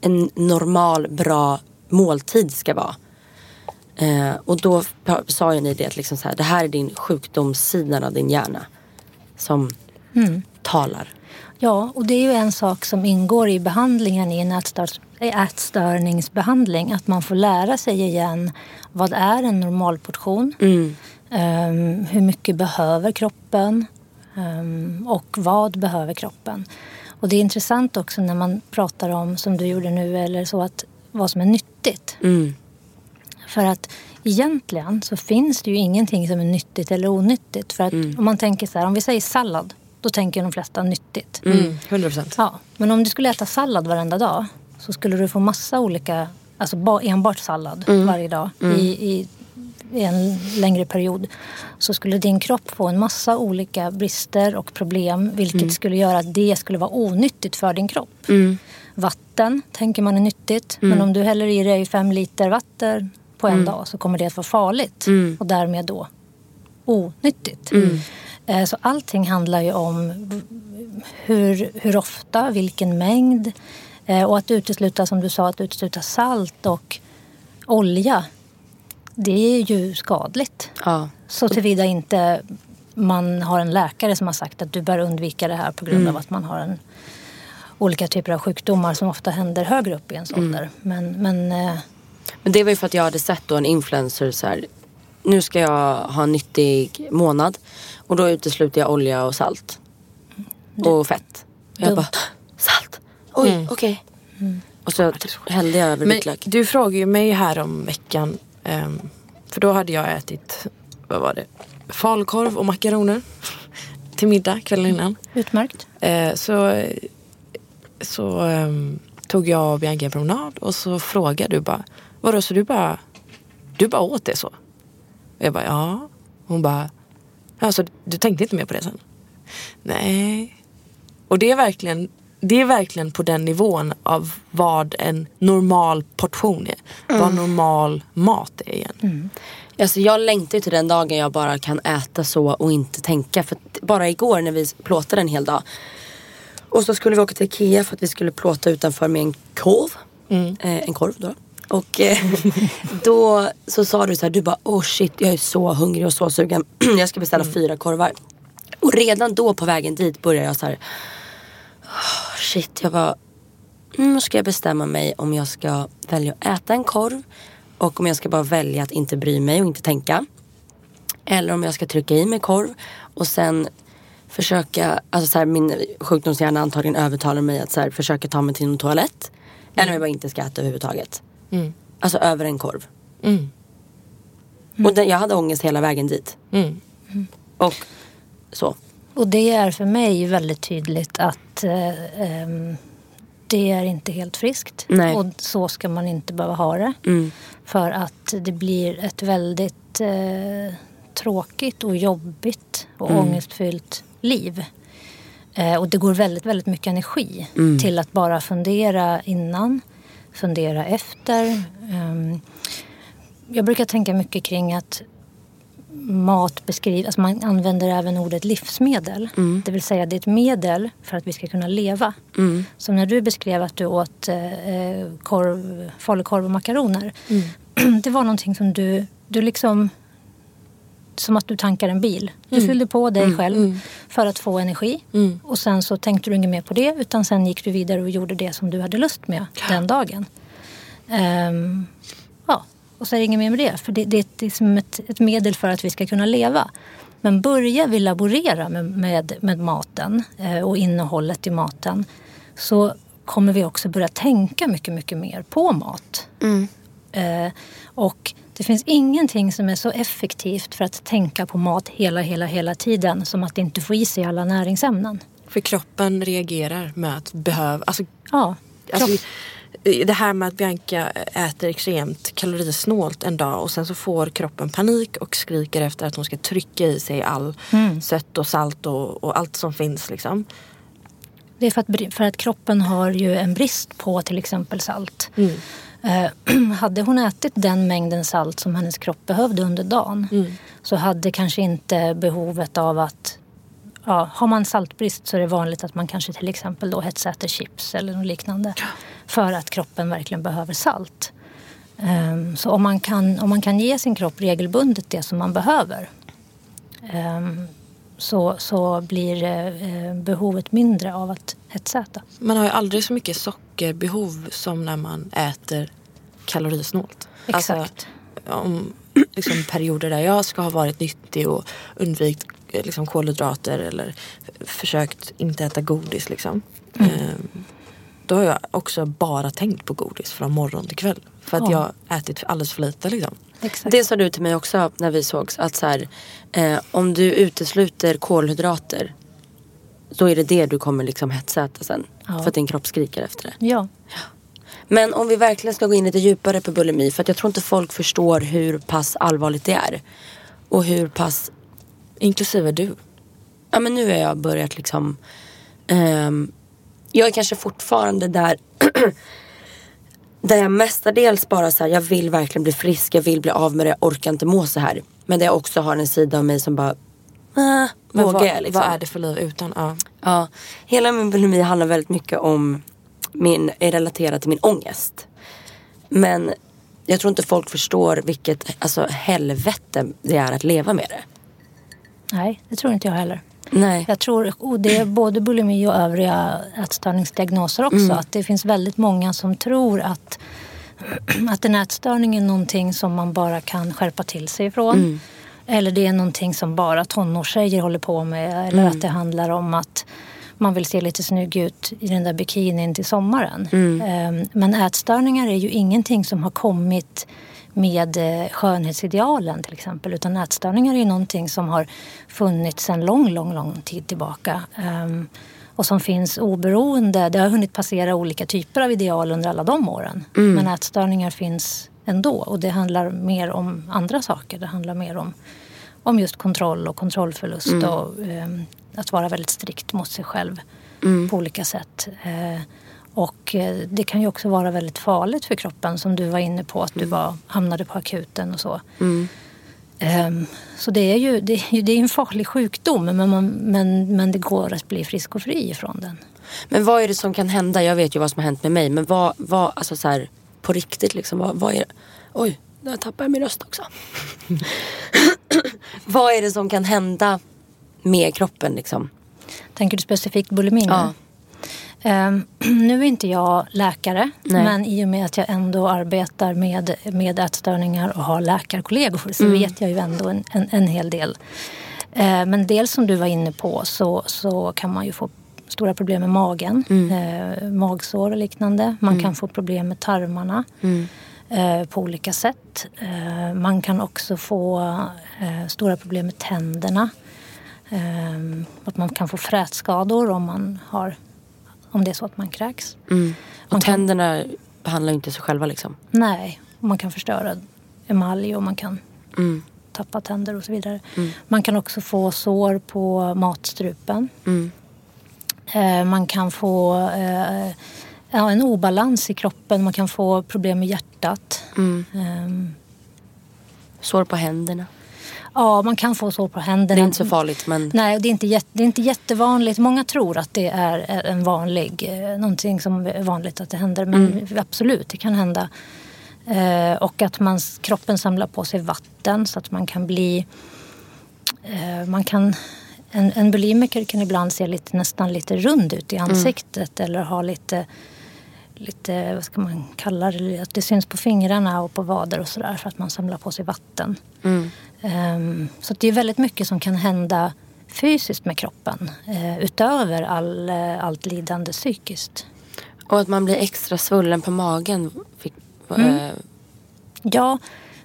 en normal bra måltid ska vara. Eh, och då sa ju ni det att liksom så här, det här är din sjukdomssidan av din hjärna som talar. Ja, och det är ju en sak som ingår i behandlingen i en ätstör- ätstörningsbehandling. Att man får lära sig igen vad är en normalportion? Ehm, hur mycket behöver kroppen? Ehm, och vad behöver kroppen? Och det är intressant också när man pratar om, som du gjorde nu, eller så att vad som är nyttigt. För att egentligen så finns det ju ingenting som är nyttigt eller onyttigt. För att om man tänker så här, om vi säger sallad, då tänker de flesta nyttigt. Mm, 100 procent. Ja, men om du skulle äta sallad varenda dag så skulle du få massa olika, alltså ba, enbart sallad varje dag i, i, i en längre period. Så skulle din kropp få en massa olika brister och problem vilket skulle göra att det skulle vara onyttigt för din kropp. Vatten tänker man är nyttigt men om du häller i dig fem liter vatten på en dag så kommer det att vara farligt och därmed då onyttigt. Eh, Så allting handlar ju om hur, hur ofta, vilken mängd eh, och att utesluta, som du sa, att utesluta salt och olja. Det är ju skadligt. Ja. Så tillvida inte man har en läkare som har sagt att du bör undvika det här på grund av att man har en, olika typer av sjukdomar som ofta händer högre upp i ens ålder. Men, men eh, Men det var ju för att jag hade sett då en influencer så här. Nu ska jag ha en nyttig månad. Och då utesluter jag olja och salt. Och fett. Jag Dumt. bara, salt? Oj, okej. Och så hällde jag över vitlök. du frågade ju mig här om veckan. ehm, för då hade jag ätit, vad var det? Falukorv och makaroner. Till middag kvällen innan. utmärkt. Eh, så så ehm, tog jag och Bianca en promenad och så frågade du bara, vadå så du bara, du bara åt det så? Och jag bara, ja. Hon bara, alltså du tänkte inte mer på det sen? Nej. Och det är verkligen, det är verkligen på den nivån av vad en normal portion är. Vad normal mat är igen. Alltså jag längtar till den dagen jag bara kan äta så och inte tänka. För bara igår när vi plåtade en hel dag. Och så skulle vi åka till Ikea för att vi skulle plåta utanför med en korv. Eh, en korv då. Och eh, <laughs> då så sa du så här, du bara oh shit jag är så hungrig och så sugen. <clears throat> jag ska beställa fyra korvar. Och redan då på vägen dit började jag så här. "Oh, shit jag bara mm, nu ska jag bestämma mig om jag ska välja att äta en korv och om jag ska bara välja att inte bry mig och inte tänka. Eller om jag ska trycka i mig korv och sen försöka, alltså så här, min sjukdomshjärna antagligen övertalar mig att så här, försöka ta mig till en toalett. Eller om jag bara inte ska äta överhuvudtaget. Alltså över en korv. Mm. Och den, jag hade ångest hela vägen dit. Mm. Och så. Och det är för mig väldigt tydligt att eh, ehm, det är inte helt friskt. Nej. Och så ska man inte behöva ha det. Mm. För att det blir ett väldigt eh, tråkigt och jobbigt och ångestfyllt liv. Eh, och det går väldigt, väldigt mycket energi till att bara fundera innan, fundera efter. Ehm, jag brukar tänka mycket kring att mat beskrivs, alltså man använder även ordet livsmedel. Det vill säga det är ett medel för att vi ska kunna leva. Som när du beskrev att du åt eh, korv, falukorv och makaroner. <clears throat> Det var någonting som du, du liksom som att du tankar en bil. Du fyllde på dig själv för att få energi. Och sen så tänkte du inget mer på det utan sen gick du vidare och gjorde det som du hade lust med den dagen. Ehm, ja, och så är det inget mer med det. För det, det är ett- liksom ett, ett medel för att vi ska kunna leva. Men börjar vi laborera med, med, med maten eh, och innehållet i maten så kommer vi också börja tänka mycket, mycket mer på mat. Eh, och det finns ingenting som är så effektivt för att tänka på mat hela, hela, hela tiden som att inte få i sig alla näringsämnen. För kroppen reagerar med att behöva, alltså Ja, Alltså, det här med att Bianca äter extremt kalorisnålt en dag och sen så får kroppen panik och skriker efter att hon ska trycka i sig all sött och salt och, och allt som finns. Liksom. Det är för att, för att kroppen har ju en brist på till exempel salt. Eh, <clears throat> hade hon ätit den mängden salt som hennes kropp behövde under dagen så hade kanske inte behovet av att Ja, har man saltbrist så är det vanligt att man kanske till exempel då hetsäter chips eller något liknande. För att kroppen verkligen behöver salt. Ehm, Så om man, kan, om man kan ge sin kropp regelbundet det som man behöver ehm, så, så blir eh, behovet mindre av att hetsäta. Man har ju aldrig så mycket sockerbehov som när man äter kalorisnålt. Exakt. Alltså, om liksom, perioder där jag ska ha varit nyttig och undvikit eh, liksom, kolhydrater eller försökt inte äta godis. Liksom. Mm. Ehm, då har jag också bara tänkt på godis från morgon till kväll. För att Ja. jag har ätit alldeles för lite. Liksom. Exakt. Det sa du till mig också när vi sågs. Att så här, eh, om du utesluter kolhydrater. Då är det det du kommer liksom hetsäta sen. Ja. För att din kropp skriker efter det. Ja. Men om vi verkligen ska gå in lite djupare på bulimi. För att jag tror inte folk förstår hur pass allvarligt det är. Och hur pass Inklusive du. ja men nu har jag börjat liksom ehm, Jag är kanske fortfarande där <clears throat> Där jag mestadels bara så här, jag vill verkligen bli frisk, jag vill bli av med det, jag orkar inte må så här. Men där jag också har en sida av mig som bara äh, Men vågar vad, jag liksom. vad är det för liv utan? Ja. Ja, hela min bulimi handlar väldigt mycket om min, är relaterat till min ångest. Men jag tror inte folk förstår vilket alltså, helvete det är att leva med det. Nej, det tror inte jag heller. Nej. Jag tror, och det är både bulimi och övriga ätstörningsdiagnoser också, att det finns väldigt många som tror att, att en ätstörning är någonting som man bara kan skärpa till sig ifrån. Eller det är någonting som bara tonårstjejer håller på med. Eller att det handlar om att man vill se lite snygg ut i den där bikinin till sommaren. Ehm, Men ätstörningar är ju ingenting som har kommit med eh, skönhetsidealen till exempel. Utan ätstörningar är ju någonting som har funnits sedan lång, lång, lång tid tillbaka. Ehm, och som finns oberoende. Det har hunnit passera olika typer av ideal under alla de åren. Men ätstörningar finns ändå. Och det handlar mer om andra saker. Det handlar mer om, om just kontroll och kontrollförlust. Och ehm, att vara väldigt strikt mot sig själv på olika sätt. Eh, och eh, det kan ju också vara väldigt farligt för kroppen som du var inne på att du var, hamnade på akuten och så. Ehm, så det är ju det är, det är en farlig sjukdom men, man, men, men det går att bli frisk och fri ifrån den. Men vad är det som kan hända? Jag vet ju vad som har hänt med mig. Men vad, vad alltså så här, på riktigt liksom. Vad, vad är? Oj, där tappade jag min röst också. <laughs> vad är det som kan hända med kroppen liksom? Tänker du specifikt bulimi nu? Ja. Ehm, <clears throat> nu är inte jag läkare Nej. men i och med att jag ändå arbetar med, med ätstörningar och har läkarkollegor så Mm. vet jag ju ändå en, en, en hel del. Eh, men dels som du var inne på så, så kan man ju få stora problem med magen, Mm. eh, magsår och liknande. Man kan få problem med tarmarna Mm. eh, på olika sätt. Eh, man kan också få eh, stora problem med tänderna. Att man kan få frätskador om, man har, om det är så att man kräks. Och Man kan- tänderna behandlar ju inte sig själva liksom. Nej, man kan förstöra emalj och man kan Mm. tappa tänder och så vidare. Man kan också få sår på matstrupen. Mm. Eh, man kan få eh, ja, en obalans i kroppen. Man kan få problem med hjärtat. Mm. Ehm, Sår på händerna. Ja, man kan få sår på händerna. Det är inte så farligt men Nej, det är, inte jätte, det är inte jättevanligt. Många tror att det är är en vanlig, eh, någonting som är vanligt att det händer. Men absolut, det kan hända. Eh, och att man, kroppen samlar på sig vatten så att man kan bli... Eh, man kan, en, en bulimiker kan ibland se lite, nästan lite rund ut i ansiktet eller ha lite, lite, vad ska man kalla det, att det syns på fingrarna och på vader och sådär för att man samlar på sig vatten. Ehm, så att det är väldigt mycket som kan hända fysiskt med kroppen eh, utöver all, eh, allt lidande psykiskt. Och att man blir extra svullen på magen. Eh, Ja,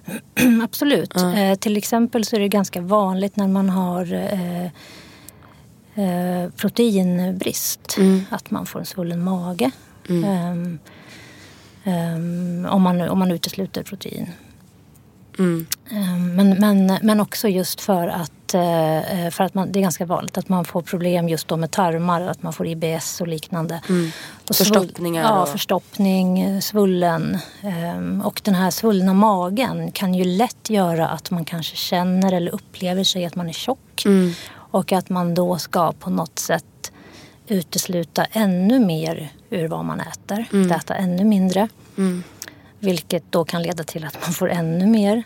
<clears throat> absolut. Till exempel så är det ganska vanligt när man har proteinbrist att man får en svullen mage. Ehm, ehm, om, man, om man utesluter protein. mm. Ehm, Men, men, men också just för att, eh, för att man, det är ganska vanligt att man får problem just då med tarmar, att man får IBS och liknande. Och svull- Förstoppningar Ja, och- förstoppning, eh, svullen. Och den här svullna magen kan ju lätt göra att man kanske känner eller upplever sig att man är tjock. Och att man då ska på något sätt utesluta ännu mer ur vad man äter. Äta ännu mindre. Vilket då kan leda till att man får ännu mer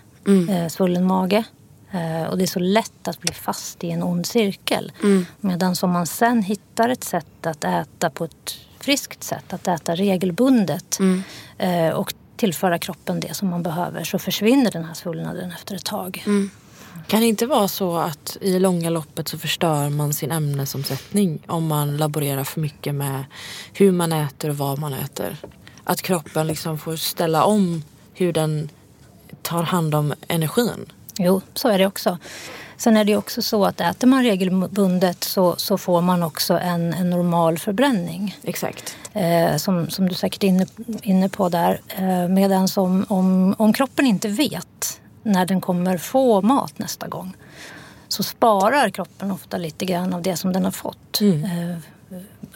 eh, svullen mage. Eh, och det är så lätt att bli fast i en ond cirkel. Medan om man sen hittar ett sätt att äta på ett friskt sätt, att äta regelbundet eh, och tillföra kroppen det som man behöver så försvinner den här svullnaden efter ett tag. Kan det inte vara så att i långa loppet så förstör man sin ämnesomsättning om man laborerar för mycket med hur man äter och vad man äter? Att kroppen liksom får ställa om hur den tar hand om energin. Jo, så är det också. Sen är det också så att äter man regelbundet så, så får man också en, en normal förbränning. Exakt. Eh, som, som du säkert är inne, inne på där. Eh, Medan om, om, om kroppen inte vet när den kommer få mat nästa gång så sparar kroppen ofta lite grann av det som den har fått. Eh,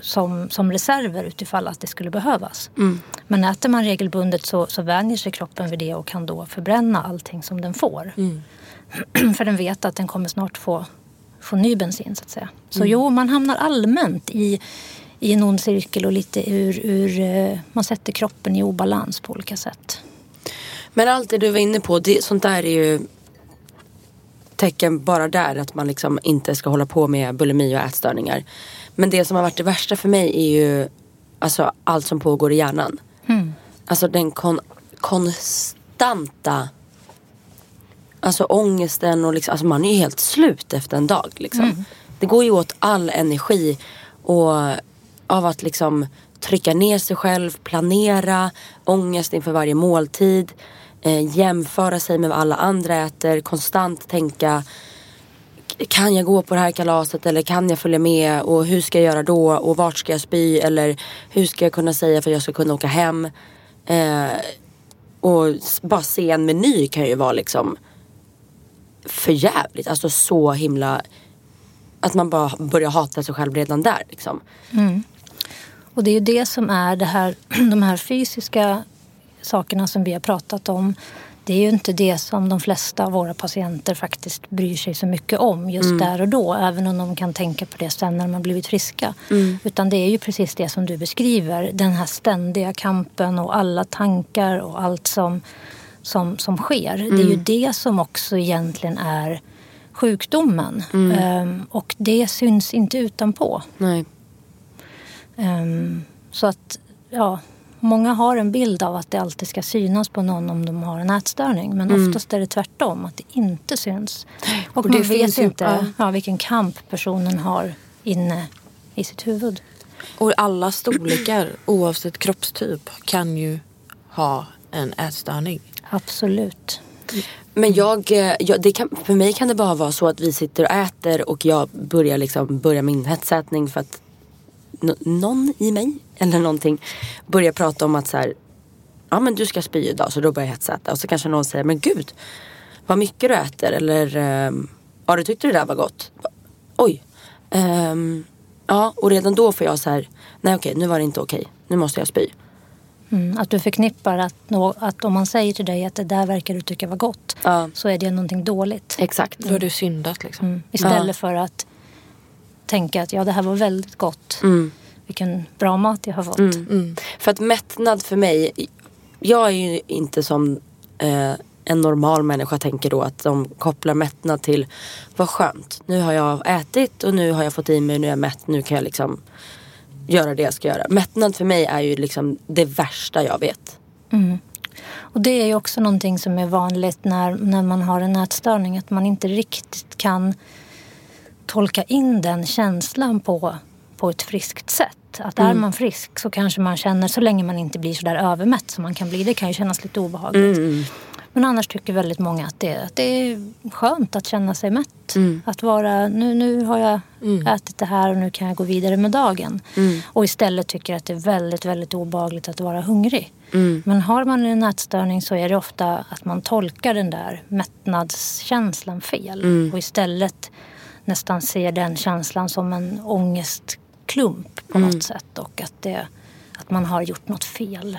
som, som reserver utifall att det skulle behövas. Men äter man regelbundet så, så vänjer sig kroppen vid det och kan då förbränna allting som den får. <clears throat> För den vet att den kommer snart få, få ny bensin så att säga. Så jo, man hamnar allmänt i, i en ond cirkel och lite ur, ur eh, man sätter kroppen i obalans på olika sätt. Men allt det du var inne på, det, sånt där är ju tecken bara där att man liksom inte ska hålla på med bulimi och ätstörningar. Men det som har varit det värsta för mig är ju alltså, allt som pågår i hjärnan. Alltså den kon- konstanta Alltså ångesten och liksom, alltså man är ju helt slut efter en dag. Liksom. Det går ju åt all energi och av att liksom trycka ner sig själv, planera, ångest inför varje måltid, eh, jämföra sig med vad alla andra äter, konstant tänka kan jag gå på det här kalaset eller kan jag följa med och hur ska jag göra då och vart ska jag spy eller hur ska jag kunna säga för att jag ska kunna åka hem. Eh, och bara se en meny kan ju vara liksom för jävligt. Alltså så himla att man bara börjar hata sig själv redan där liksom. Mm Och det är ju det som är det här, <clears throat> de här fysiska sakerna som vi har pratat om. Det är ju inte det som de flesta av våra patienter faktiskt bryr sig så mycket om just där och då. Även om de kan tänka på det sen när de har blivit friska. Utan det är ju precis det som du beskriver. Den här ständiga kampen och alla tankar och allt som, som, som sker. Det är ju det som också egentligen är sjukdomen. Ehm, och det syns inte utanpå. Nej. Ehm, så att, ja, många har en bild av att det alltid ska synas på någon om de har en ätstörning. Men oftast är det tvärtom, att det inte syns. Och, Och det man finns vet ju- inte ja. ja, vilken kamp personen har inne i sitt huvud. Och alla storlekar oavsett kroppstyp kan ju ha en ätstörning. Absolut. Men jag, eh, jag det kan, för mig kan det bara vara så att vi sitter och äter och jag börjar liksom börja min hetsätning för att någon i mig eller någonting börjar prata om att så här, ja men du ska spy idag så då börjar jag hetsäta och så kanske någon säger men gud vad mycket du äter eller ehm, ja du tyckte det där var gott. Oj. Ehm, ja och redan då får jag så här, nej okej nu var det inte okej, nu måste jag spy. Mm, att du förknippar att, nå- att om man säger till dig att det där verkar du tycka var gott Ja. så är det någonting dåligt. Exakt. Då har du syndat liksom. Mm, istället för att tänka att ja, det här var väldigt gott. Mm. Vilken bra mat jag har fått. För att mättnad för mig, jag är ju inte som eh, en normal människa tänker då att de kopplar mättnad till vad skönt. Nu har jag ätit och nu har jag fått i mig, nu är jag mätt, nu kan jag liksom göra det jag ska göra. Mättnad för mig är ju liksom det värsta jag vet. Och det är ju också någonting som är vanligt när, när man har en ätstörning. Att man inte riktigt kan tolka in den känslan på, på ett friskt sätt. Att är man frisk så kanske man känner, så länge man inte blir så där övermätt som man kan bli. Det kan ju kännas lite obehagligt. Men annars tycker väldigt många att det, att det är skönt att känna sig mätt. Att vara, nu, nu har jag ätit det här och nu kan jag gå vidare med dagen. Och istället tycker att det är väldigt, väldigt obehagligt att vara hungrig. Men har man en ätstörning så är det ofta att man tolkar den där mättnadskänslan fel. Och istället nästan ser den känslan som en ångestklump på något sätt. Och att, det, att man har gjort något fel.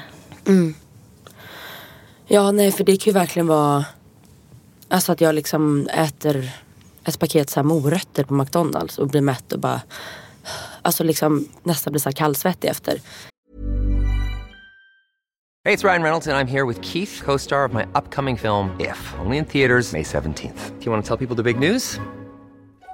Ja nej för det kan ju verkligen vara Alltså att jag liksom äter ett paket så här morötter på McDonalds och blir mätt och bara Alltså liksom nästan blir så här kallsvettig efter. Hey, it's Ryan Reynolds, and I'm here with Keith, co star of my upcoming film, If, only in theaters, May 17th. Do you want to tell people the big news?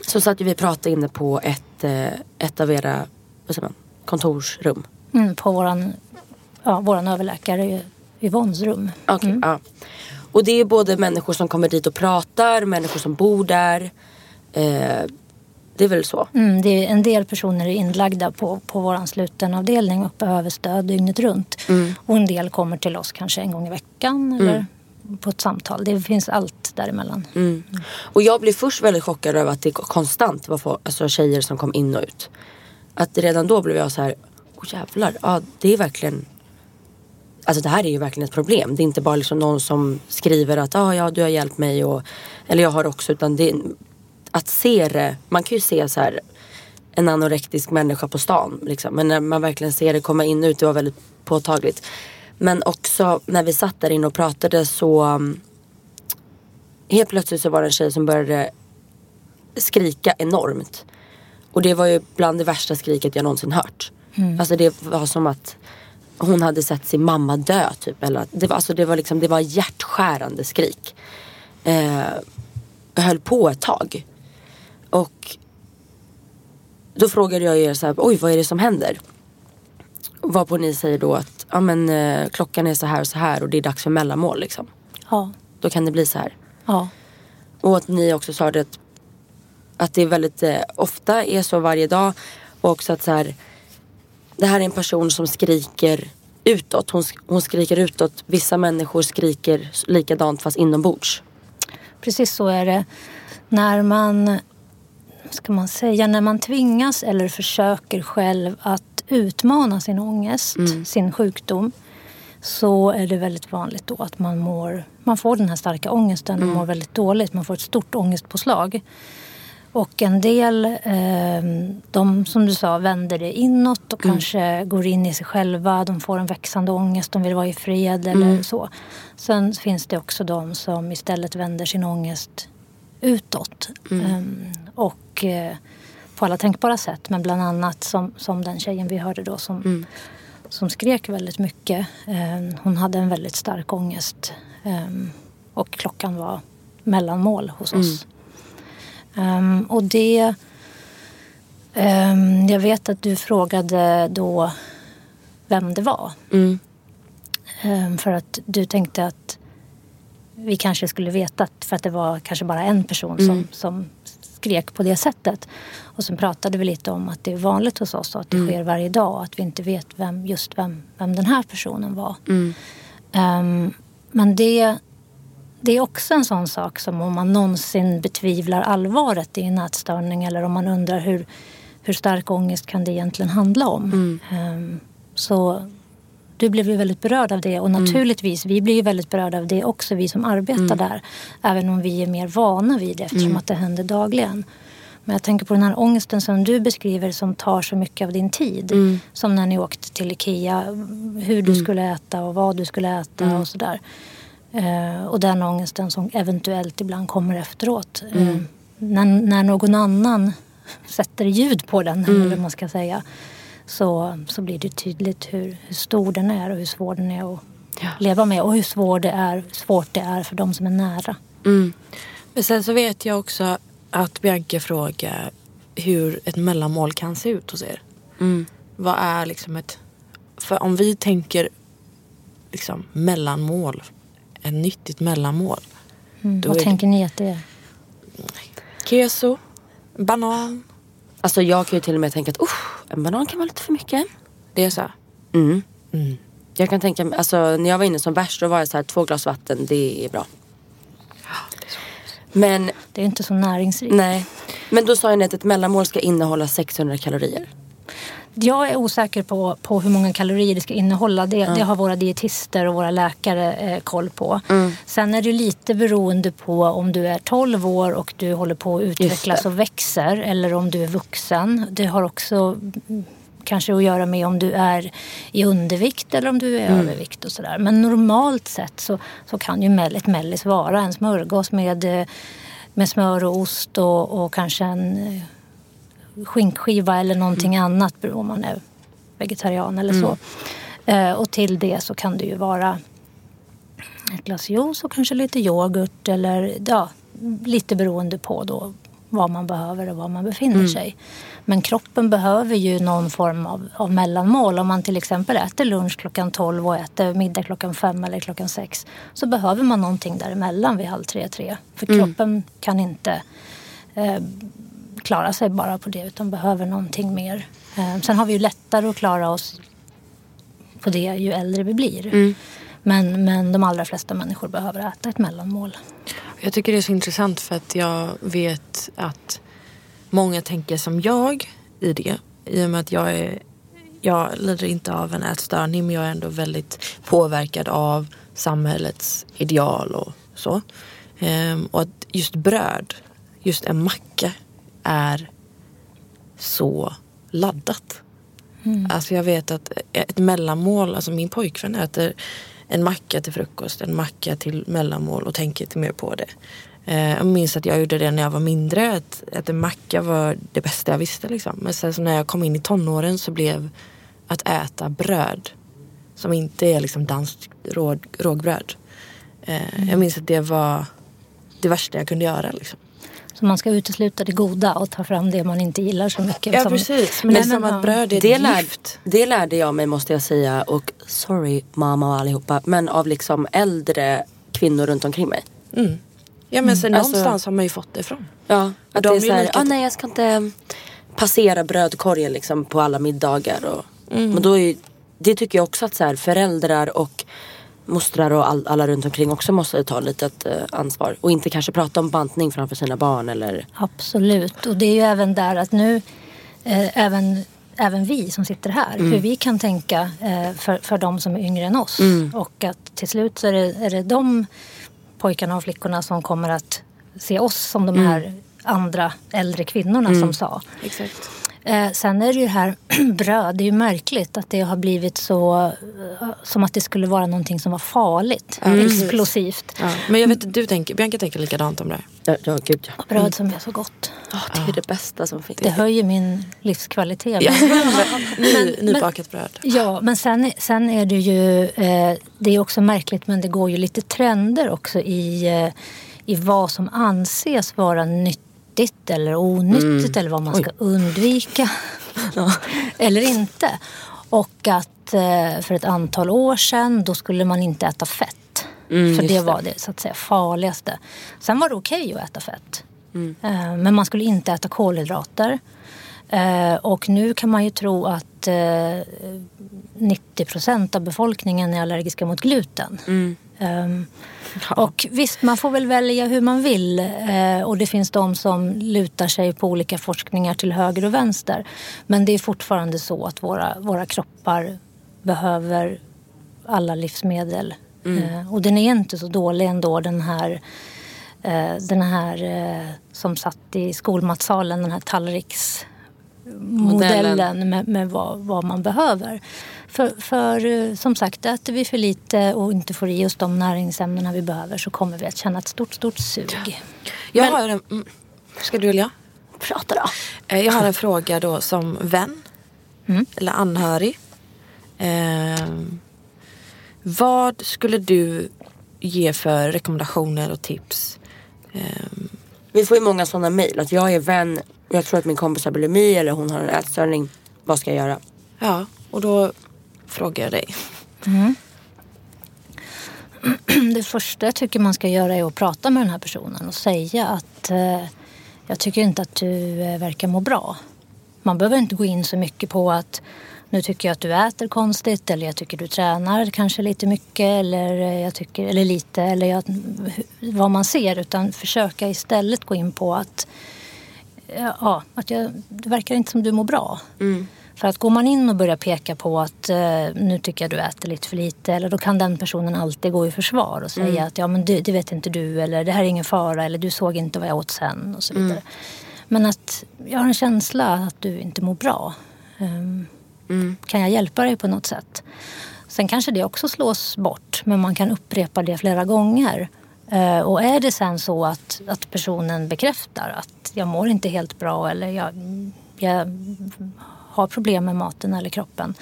Så satt vi och pratade inne på ett, eh, ett av era vad säger man, kontorsrum. Mm, på våran, ja, våran överläkare Yvonnes rum. Okej, ja. Och det är både människor som kommer dit och pratar, människor som bor där. Eh, det är väl så? Mm, det är en del personer är inlagda på, på vår slutenavdelning och behöver stöd dygnet runt. Och en del kommer till oss kanske en gång i veckan eller på ett samtal. Det finns allt däremellan. Mm. Och jag blev först väldigt chockad över att det konstant var för, alltså, tjejer som kom in och ut. Att redan då blev jag så här, åh jävlar, ja det är verkligen Alltså det här är ju verkligen ett problem. Det är inte bara liksom någon som skriver att ah, ja, du har hjälpt mig och, eller jag har också. Utan det, att se det, man kan ju se så här en anorektisk människa på stan. Liksom. Men när man verkligen ser det komma in och ut, det var väldigt påtagligt. Men också när vi satt där inne och pratade så um, helt plötsligt så var det en tjej som började skrika enormt. Och det var ju bland det värsta skriket jag någonsin hört. Alltså det var som att hon hade sett sin mamma dö typ. Eller att det, var, alltså det, var liksom, det var hjärtskärande skrik. Eh, höll på ett tag. Och då frågade jag er så här, oj vad är det som händer? Varpå ni säger då att ja, men, eh, klockan är så här och så här och det är dags för mellanmål liksom. Ja, Då kan det bli så här. ja. Och att ni också sa det att, att det är väldigt eh, ofta är så varje dag. Och också att så här, det här är en person som skriker utåt. Hon, hon skriker utåt. Vissa människor skriker likadant fast inombords. Precis så är det. När man, ska man säga, när man tvingas eller försöker själv att utmana sin ångest, sin sjukdom, så är det väldigt vanligt då att man, mår, man får den här starka ångesten och mår väldigt dåligt. Man får ett stort ångestpåslag. Och en del, eh, de som du sa, vänder det inåt och kanske går in i sig själva. De får en växande ångest, de vill vara i fred eller så. Sen finns det också de som istället vänder sin ångest utåt. Ehm, och eh, på alla tänkbara sätt. Men bland annat som, som den tjejen vi hörde då som, som skrek väldigt mycket. Ehm, hon hade en väldigt stark ångest. Ehm, och klockan var mellanmål hos oss. Ehm, och det... jag vet att du frågade då vem det var. Ehm, för att du tänkte att vi kanske skulle veta för att det var kanske bara en person som, som skrek på det sättet. Och sen pratade vi lite om att det är vanligt hos oss och att det sker varje dag och att vi inte vet vem, just vem, vem den här personen var. Ehm, men det, det är också en sån sak som om man någonsin betvivlar allvaret i en ätstörning eller om man undrar hur, hur stark ångest kan det egentligen handla om. Ehm, så du blev ju väldigt berörd av det och naturligtvis, vi blir ju väldigt berörda av det också, vi som arbetar där. Även om vi är mer vana vid det eftersom att det händer dagligen. Men jag tänker på den här ångesten som du beskriver som tar så mycket av din tid. Som när ni åkte till Ikea, hur du skulle äta och vad du skulle äta och sådär. Eh, och den ångesten som eventuellt ibland kommer efteråt. Eh, när, när någon annan <laughs> sätter ljud på den, eller vad man ska säga. Så, så blir det tydligt hur, hur stor den är och hur svår den är att leva med. Och hur svår det är, svårt det är för de som är nära. Men sen så vet jag också att Bianca frågar hur ett mellanmål kan se ut hos er. Vad är liksom ett... För om vi tänker liksom mellanmål. ett nyttigt mellanmål. Mm. Vad är det- tänker ni att det är? Keso, banan. Alltså jag kan ju till och med tänka att "Usch, en banan kan vara lite för mycket. Det är så. här. Mm. Jag kan tänka mig, alltså när jag var inne som värst då var jag så här, två glas vatten, det är bra. Men Det är inte så näringsrikt. nej. Men då sa jag att ett mellanmål ska innehålla 600 kalorier. Jag är osäker på, på hur många kalorier det ska innehålla. Det, det har våra dietister och våra läkare eh, koll på. Sen är det lite beroende på om du är 12 år och du håller på att utvecklas och växer eller om du är vuxen. Det har också mm, kanske att göra med om du är i undervikt eller om du är övervikt och sådär. Men normalt sett så, så kan ju ett mellis vara en smörgås med, eh, med smör och ost och, och kanske en eh, skinkskiva eller någonting annat beroende om man är vegetarian eller så. Eh, och till det så kan det ju vara ett glas juice och kanske lite yoghurt eller ja, lite beroende på då vad man behöver och var man befinner sig. Men kroppen behöver ju någon form av, av mellanmål. Om man till exempel äter lunch klockan 12 och äter middag klockan 5 eller klockan 6 så behöver man någonting däremellan vid halv tre, tre. För kroppen kan inte eh, klara sig bara på det utan behöver någonting mer. Eh, sen har vi ju lättare att klara oss på det ju äldre vi blir. Men, men de allra flesta människor behöver äta ett mellanmål. Jag tycker det är så intressant för att jag vet att många tänker som jag i det. I och med att jag är jag lider inte av en ätstörning men jag är ändå väldigt påverkad av samhällets ideal och så. Ehm, och att just bröd, just en macka är så laddat. Alltså jag vet att ett mellanmål, alltså min pojkvän äter en macka till frukost, en macka till mellanmål och tänker inte mer på det. Eh, jag minns att jag gjorde det när jag var mindre, att, att en macka var det bästa jag visste. Liksom. Men sen så när jag kom in i tonåren så blev att äta bröd som inte är liksom danskt råg, rågbröd. Eh, Jag minns att det var det värsta jag kunde göra. Liksom. Så man ska utesluta det goda och ta fram det man inte gillar så mycket. Ja som- precis, men det är som att bröd är Det, ett lär, gift. det lärde jag mig måste jag säga och sorry mamma och allihopa men av liksom äldre kvinnor runt omkring mig. Ja men sen Alltså- någonstans har man ju fått det ifrån. Ja, att de det är såhär, ah, nej jag ska inte passera brödkorgen liksom på alla middagar. Och, Men då är, det tycker jag också att så här, föräldrar och mostrar och all, alla runt omkring också måste ta lite eh, ansvar. Och inte kanske prata om bantning framför sina barn eller Absolut. Och det är ju även där att nu, eh, även, även vi som sitter här, hur vi kan tänka eh, för, för de som är yngre än oss. Och att till slut så är det, är det de pojkarna och flickorna som kommer att se oss som de här andra äldre kvinnorna som sa. Exakt. Eh, sen är det ju här <clears throat> bröd, det är ju märkligt att det har blivit så eh, som att det skulle vara någonting som var farligt, explosivt. Ja. Men jag vet att du tänker, Bianca tänker likadant om det. Ja, ja gud ja. Och bröd som är så gott. Ja, det är det bästa som finns. Det höjer min livskvalitet. Ja. <laughs> <laughs> Ny, nybakat bröd. Ja, men sen, sen är det ju, eh, det är också märkligt men det går ju lite trender också i, eh, i vad som anses vara nyttigt eller onyttigt eller vad man ska undvika <laughs> eller inte. Och att eh, för ett antal år sedan då skulle man inte äta fett. för just det var det så att säga farligaste. Sen var det okej att äta fett. Eh, men man skulle inte äta kolhydrater. Eh, och nu kan man ju tro att eh, 90 procent av befolkningen är allergiska mot gluten. Och visst, man får väl välja hur man vill. Eh, och det finns de som lutar sig på olika forskningar till höger och vänster. Men det är fortfarande så att våra, våra kroppar behöver alla livsmedel. Eh, och den är inte så dålig ändå den här eh, den här som satt i skolmatsalen, den här tallriksmodellen med, med vad, vad man behöver. För, för eh, som sagt, äter vi för lite och inte får i oss de näringsämnena vi behöver så kommer vi att känna ett stort, stort sug. Jag har en, mm, ska du jag? Prata då. Eh, Jag har en fråga då som vän eller anhörig. Eh, vad skulle du ge för rekommendationer och tips? Eh, Vi får ju många sådana mejl att jag är vän, jag tror att min kompis har bulimi eller hon har en ätstörning. Vad ska jag göra? ja, och då frågar jag dig. <clears throat> det första jag tycker man ska göra är att prata med den här personen och säga att eh, jag tycker inte att du eh, verkar må bra. Man behöver inte gå in så mycket på att nu tycker jag att du äter konstigt eller jag tycker du tränar kanske lite mycket eller, eh, jag tycker, eller lite eller jag, vad man ser utan försöka istället gå in på att ja, att jag, det verkar inte som du mår bra. Mm. För att går man in och börjar peka på att eh, nu tycker jag du äter lite för lite eller då kan den personen alltid gå i försvar och säga Mm. att ja men det, det vet inte du eller det här är ingen fara eller du såg inte vad jag åt sen och så Mm. vidare. Men att jag har en känsla att du inte mår bra. Ehm, Mm. Kan jag hjälpa dig på något sätt? Sen kanske det också slås bort men man kan upprepa det flera gånger. Eh, och är det sen så att, att personen bekräftar att jag mår inte helt bra eller jag, jag har problem med maten eller kroppen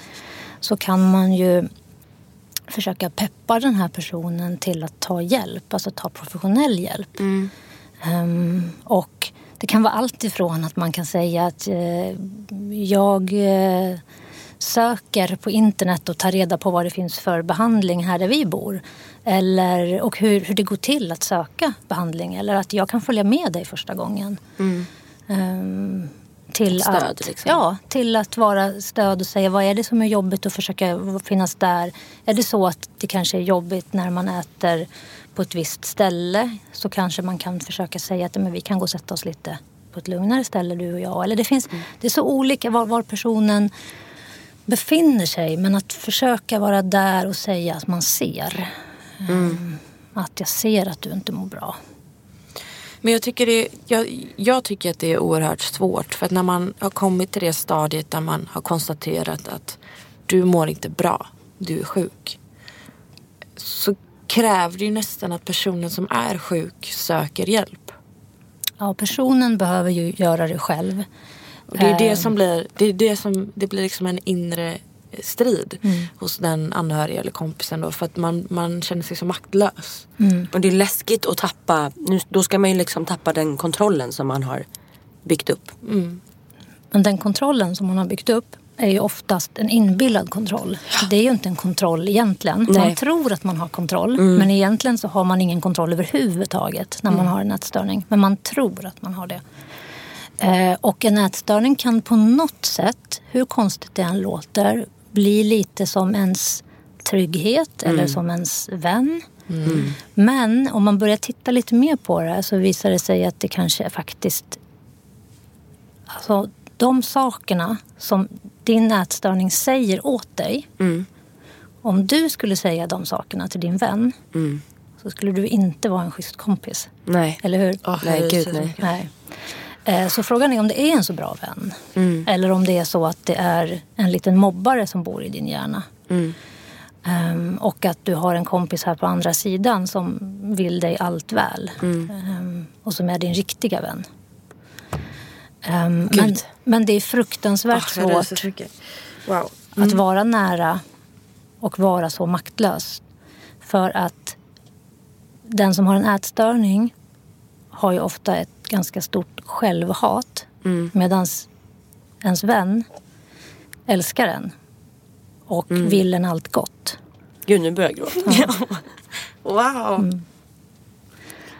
så kan man ju försöka peppa den här personen till att ta hjälp, alltså ta professionell hjälp. Ehm, och det kan vara allt ifrån att man kan säga att eh, jag eh, söker på internet och tar reda på vad det finns för behandling här där vi bor. Eller, och hur, hur det går till att söka behandling. Eller att jag kan följa med dig första gången. Ehm, till, Stöd, att, liksom. ja, till att vara stöd och säga vad är det som är jobbigt och försöka finnas där. Är det så att det kanske är jobbigt när man äter på ett visst ställe så kanske man kan försöka säga att men vi kan gå och sätta oss lite på ett lugnare ställe du och jag. Eller det, finns, det är så olika var, var personen befinner sig men att försöka vara där och säga att man ser. Ehm, Att jag ser att du inte mår bra. Men jag tycker, det, jag, jag tycker att det är oerhört svårt. För att när man har kommit till det stadiet där man har konstaterat att du mår inte bra, du är sjuk. Så kräver det ju nästan att personen som är sjuk söker hjälp. Ja, personen behöver ju göra det själv. Och det är det Eh, som blir, det är det som, det blir liksom en inre strid hos den anhöriga eller kompisen då. För att man, man känner sig så maktlös. Och det är läskigt att tappa, nu, då ska man ju liksom tappa den kontrollen som man har byggt upp. Men den kontrollen som man har byggt upp är ju oftast en inbillad kontroll. Det är ju inte en kontroll egentligen. Nej. Man tror att man har kontroll men egentligen så har man ingen kontroll överhuvudtaget när man har en ätstörning. Men man tror att man har det. Eh, och en ätstörning kan på något sätt, hur konstigt det än låter, bli lite som ens trygghet eller som ens vän. Men om man börjar titta lite mer på det så visar det sig att det kanske är faktiskt Alltså de sakerna som din ätstörning säger åt dig. Om du skulle säga de sakerna till din vän så skulle du inte vara en schysst kompis. Nej. Eller hur? nej, gud nej. Nej. Eh, Så frågan är om det är en så bra vän. Eller om det är så att det är en liten mobbare som bor i din hjärna. Ehm, och att du har en kompis här på andra sidan som vill dig allt väl. Ehm, och som är din riktiga vän. Ehm, men, men det är fruktansvärt ryser svårt mycket. Wow. att vara nära och vara så maktlös. För att den som har en ätstörning har ju ofta ett ganska stort självhat. Medan ens vän älskar en och vill en allt gott. Gud nu börjar jag gråta. <laughs> Wow.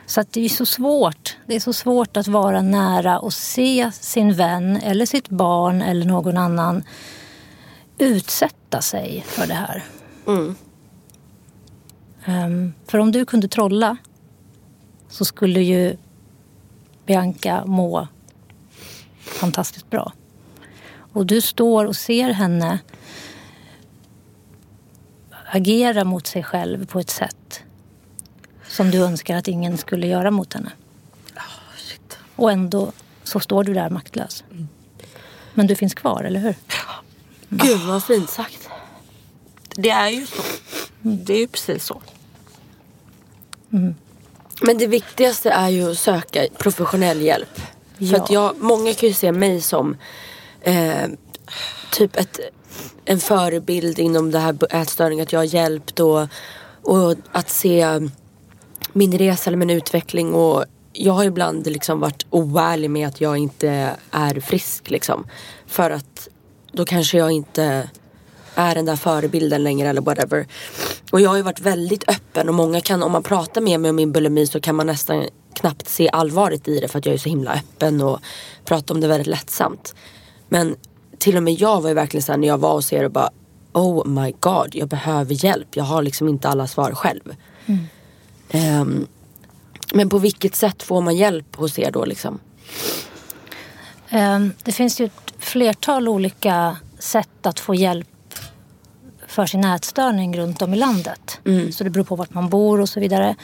Så att det är så svårt. Det är så svårt att vara nära och se sin vän eller sitt barn eller någon annan utsätta sig för det här. Ehm, för om du kunde trolla så skulle ju Bianca må fantastiskt bra. Och du står och ser henne agera mot sig själv på ett sätt som du önskar att ingen skulle göra mot henne. Och ändå så står du där maktlös. Men du finns kvar, eller hur? Gud vad fint sagt. Det är ju så. Det är ju precis så. Men det viktigaste är ju att söka professionell hjälp. För Ja. att jag, många kan ju se mig som eh, typ ett, en förebild inom det här ätstörning. Att jag har hjälpt och, och att se min resa eller min utveckling. Och jag har ibland liksom varit oärlig med att jag inte är frisk. Liksom. För att då kanske jag inte är den där förebilden längre eller whatever. Och jag har ju varit väldigt öppen och många kan, om man pratar med mig om min bulimi så kan man nästan knappt se allvaret i det för att jag är så himla öppen och pratar om det väldigt lättsamt. Men till och med jag var ju verkligen såhär när jag var hos er och bara Oh my god, jag behöver hjälp. Jag har liksom inte alla svar själv. Ehm, men på vilket sätt får man hjälp hos er då liksom? Um, Det finns ju ett flertal olika sätt att få hjälp för sin ätstörning runt om i landet. Så det beror på vart man bor och så vidare.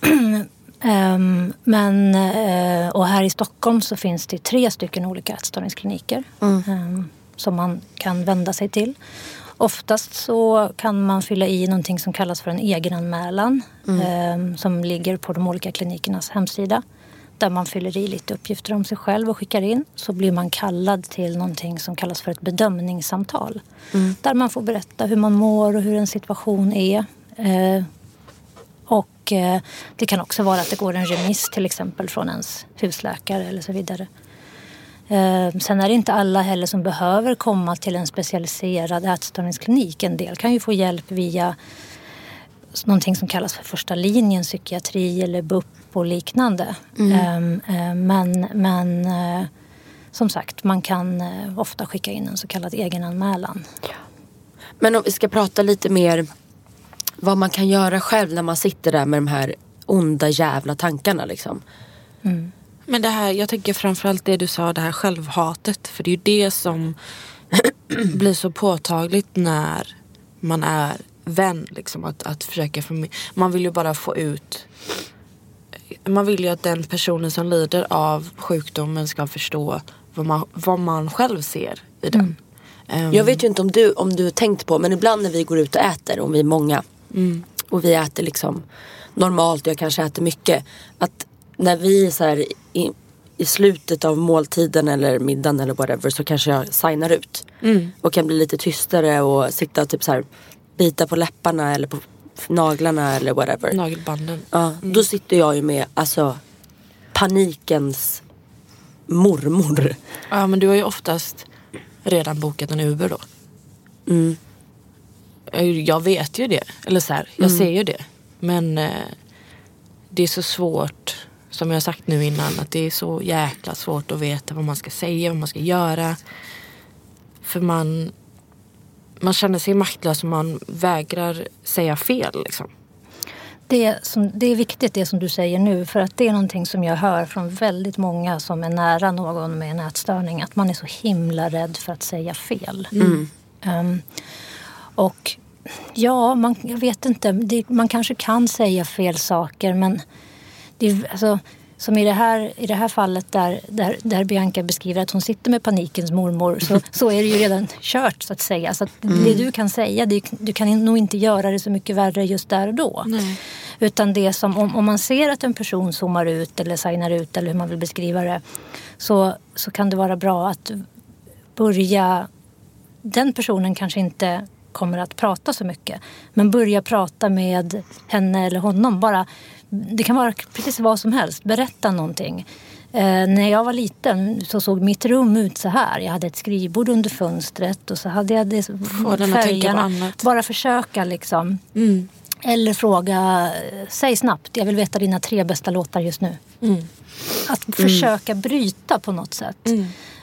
<clears throat> Ehm, Men, eh, och här i Stockholm så finns det tre stycken olika ätstörningskliniker ehm, som man kan vända sig till. Oftast så kan man fylla i någonting som kallas för en egenanmälan ehm, som ligger på de olika klinikernas hemsida. Där man fyller i lite uppgifter om sig själv och skickar in. Så blir man kallad till någonting som kallas för ett bedömningssamtal. Där man får berätta hur man mår och hur en situation är. Eh, och eh, det kan också vara att det går en remiss till exempel från ens husläkare eller så vidare. Eh, sen är det inte alla heller som behöver komma till en specialiserad ätstörningsklinik. En del kan ju få hjälp via någonting som kallas för första linjen psykiatri eller BUP och liknande. Eh, eh, men men eh, som sagt, man kan eh, ofta skicka in en så kallad egenanmälan. Men om vi ska prata lite mer vad man kan göra själv när man sitter där med de här onda jävla tankarna liksom. Men det här, jag tänker framförallt det du sa, det här självhatet. För det är ju det som <clears throat> blir så påtagligt när man är vän. Liksom, att, att försöka förmi- Man vill ju bara få ut man vill ju att den personen som lider av sjukdomen ska förstå vad man, vad man själv ser i den. Ehm, Jag vet ju inte om du, om du har tänkt på men ibland när vi går ut och äter, om vi är många och vi äter liksom normalt jag kanske äter mycket. Att när vi är så här i, i slutet av måltiden eller middagen eller whatever så kanske jag signar ut. Och kan bli lite tystare och sitta och typ så här bita på läpparna eller på naglarna eller whatever. Nagelbanden. Ja, Då sitter jag ju med alltså panikens mormor. Ja men du har ju oftast redan bokat en Uber då. Mm. Eh, Jag vet ju det. Eller så här, jag ser ju det. Men eh, det är så svårt, som jag har sagt nu innan, att det är så jäkla svårt att veta vad man ska säga, vad man ska göra. För man, man känner sig maktlös och man vägrar säga fel. Liksom. Det, som, det är viktigt det som du säger nu för att det är någonting som jag hör från väldigt många som är nära någon med en ätstörning. Att man är så himla rädd för att säga fel. Ehm, och ja, man, jag vet inte. Det, man kanske kan säga fel saker men det, är- alltså, som i det här, i det här fallet där, där, där Bianca beskriver att hon sitter med panikens mormor så, <laughs> så är det ju redan kört så att säga. Så att det du kan säga, det, du kan nog inte göra det så mycket värre just där och då. Utan det som, om, om man ser att en person zoomar ut eller signar ut eller hur man vill beskriva det så, så kan det vara bra att börja den personen kanske inte kommer att prata så mycket. Men börja prata med henne eller honom. Bara, det kan vara precis vad som helst. Berätta någonting. Eh, när jag var liten så såg mitt rum ut så här. Jag hade ett skrivbord under fönstret och så hade jag det, annat. Bara försöka liksom. Eller fråga, säg snabbt, jag vill veta dina tre bästa låtar just nu. Att försöka bryta på något sätt.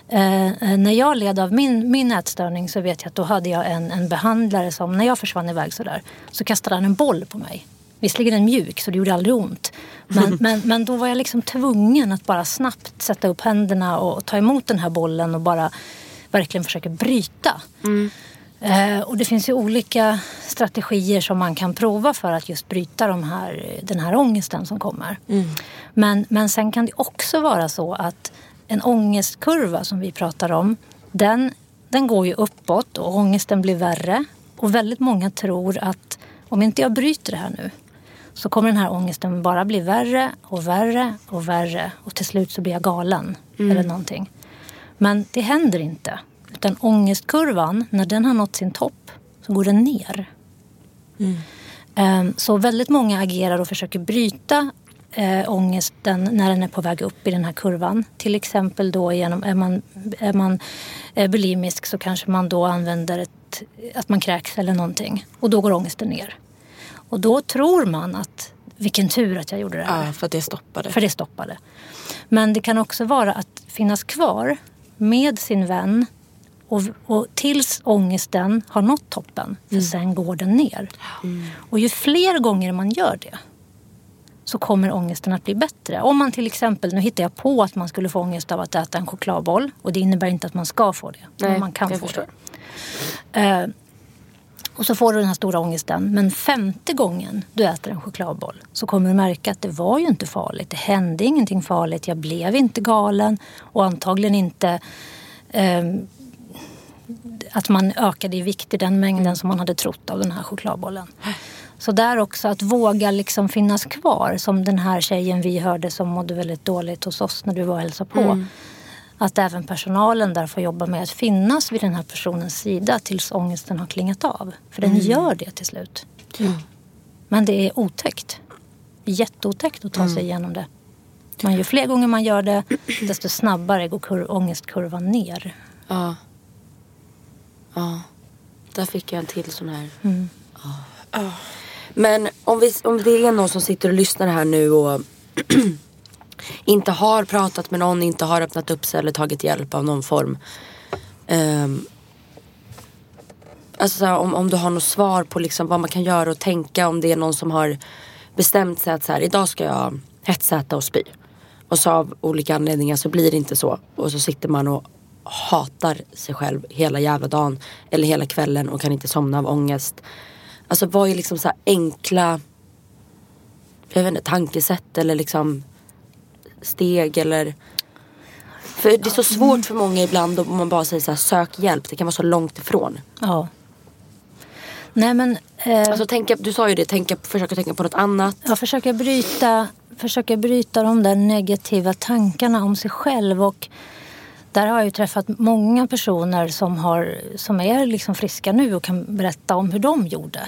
Eh, eh, när jag led av min, min ätstörning så vet jag att då hade jag en, en behandlare som när jag försvann iväg sådär så kastade han en boll på mig. Visserligen en mjuk så det gjorde aldrig ont. Men, <laughs> men, men då var jag liksom tvungen att bara snabbt sätta upp händerna och ta emot den här bollen och bara verkligen försöka bryta. Eh, och det finns ju olika strategier som man kan prova för att just bryta de här, den här ångesten som kommer. Men, men sen kan det också vara så att en ångestkurva som vi pratar om, den, den går ju uppåt och ångesten blir värre. Och väldigt många tror att om inte jag bryter det här nu så kommer den här ångesten bara bli värre och värre och värre och till slut så blir jag galen eller någonting. Men det händer inte. Utan ångestkurvan, när den har nått sin topp så går den ner. Ehm, Så väldigt många agerar och försöker bryta eh, ångesten när den är på väg upp i den här kurvan. Till exempel då genom, är man, är man eh, bulimisk så kanske man då använder ett, att man kräks eller någonting. Och då går ångesten ner. Och då tror man att vilken tur att jag gjorde det här. Ja, för att det stoppade. För det stoppade. Men det kan också vara att finnas kvar med sin vän och, och tills ångesten har nått toppen. För sen går den ner. Och ju fler gånger man gör det så kommer ångesten att bli bättre. Om man till exempel, nu hittar jag på att man skulle få ångest av att äta en chokladboll. Och det innebär inte att man ska få det. Nej, men man kan få förstår. det. Och så får du den här stora ångesten. Men femte gången du äter en chokladboll så kommer du märka att det var ju inte farligt. Det hände ingenting farligt. Jag blev inte galen. Och antagligen inte eh, att man ökade i vikt i den mängden som man hade trott av den här chokladbollen. Så där också att våga liksom finnas kvar. Som den här tjejen vi hörde som mådde väldigt dåligt hos oss när du var och hälsade på. Att även personalen där får jobba med att finnas vid den här personens sida tills ångesten har klingat av. För den gör det till slut. Men det är otäckt. Jätteotäckt att ta sig igenom det. Men ju fler gånger man gör det desto snabbare går kur- ångestkurvan ner. Ja. Ja. Där fick jag en till sån här. Ja. Men om, vi, om det är någon som sitter och lyssnar här nu och <clears throat> inte har pratat med någon, inte har öppnat upp sig eller tagit hjälp av någon form. Um, alltså här, om, om du har något svar på liksom vad man kan göra och tänka om det är någon som har bestämt sig att så här, idag ska jag hetsäta och spy. Och så av olika anledningar så blir det inte så. Och så sitter man och hatar sig själv hela jävla dagen. Eller hela kvällen och kan inte somna av ångest. Alltså vad är liksom så här enkla jag vet inte, tankesätt eller liksom steg eller för det är så svårt för många ibland om man bara säger så här, sök hjälp. Det kan vara så långt ifrån. Ja. Nej men eh, Alltså tänka, du sa ju det, tänka, försöka tänka på något annat. jag försöker bryta, försöker bryta de där negativa tankarna om sig själv. Och där har jag ju träffat många personer som, har, som är liksom friska nu och kan berätta om hur de gjorde.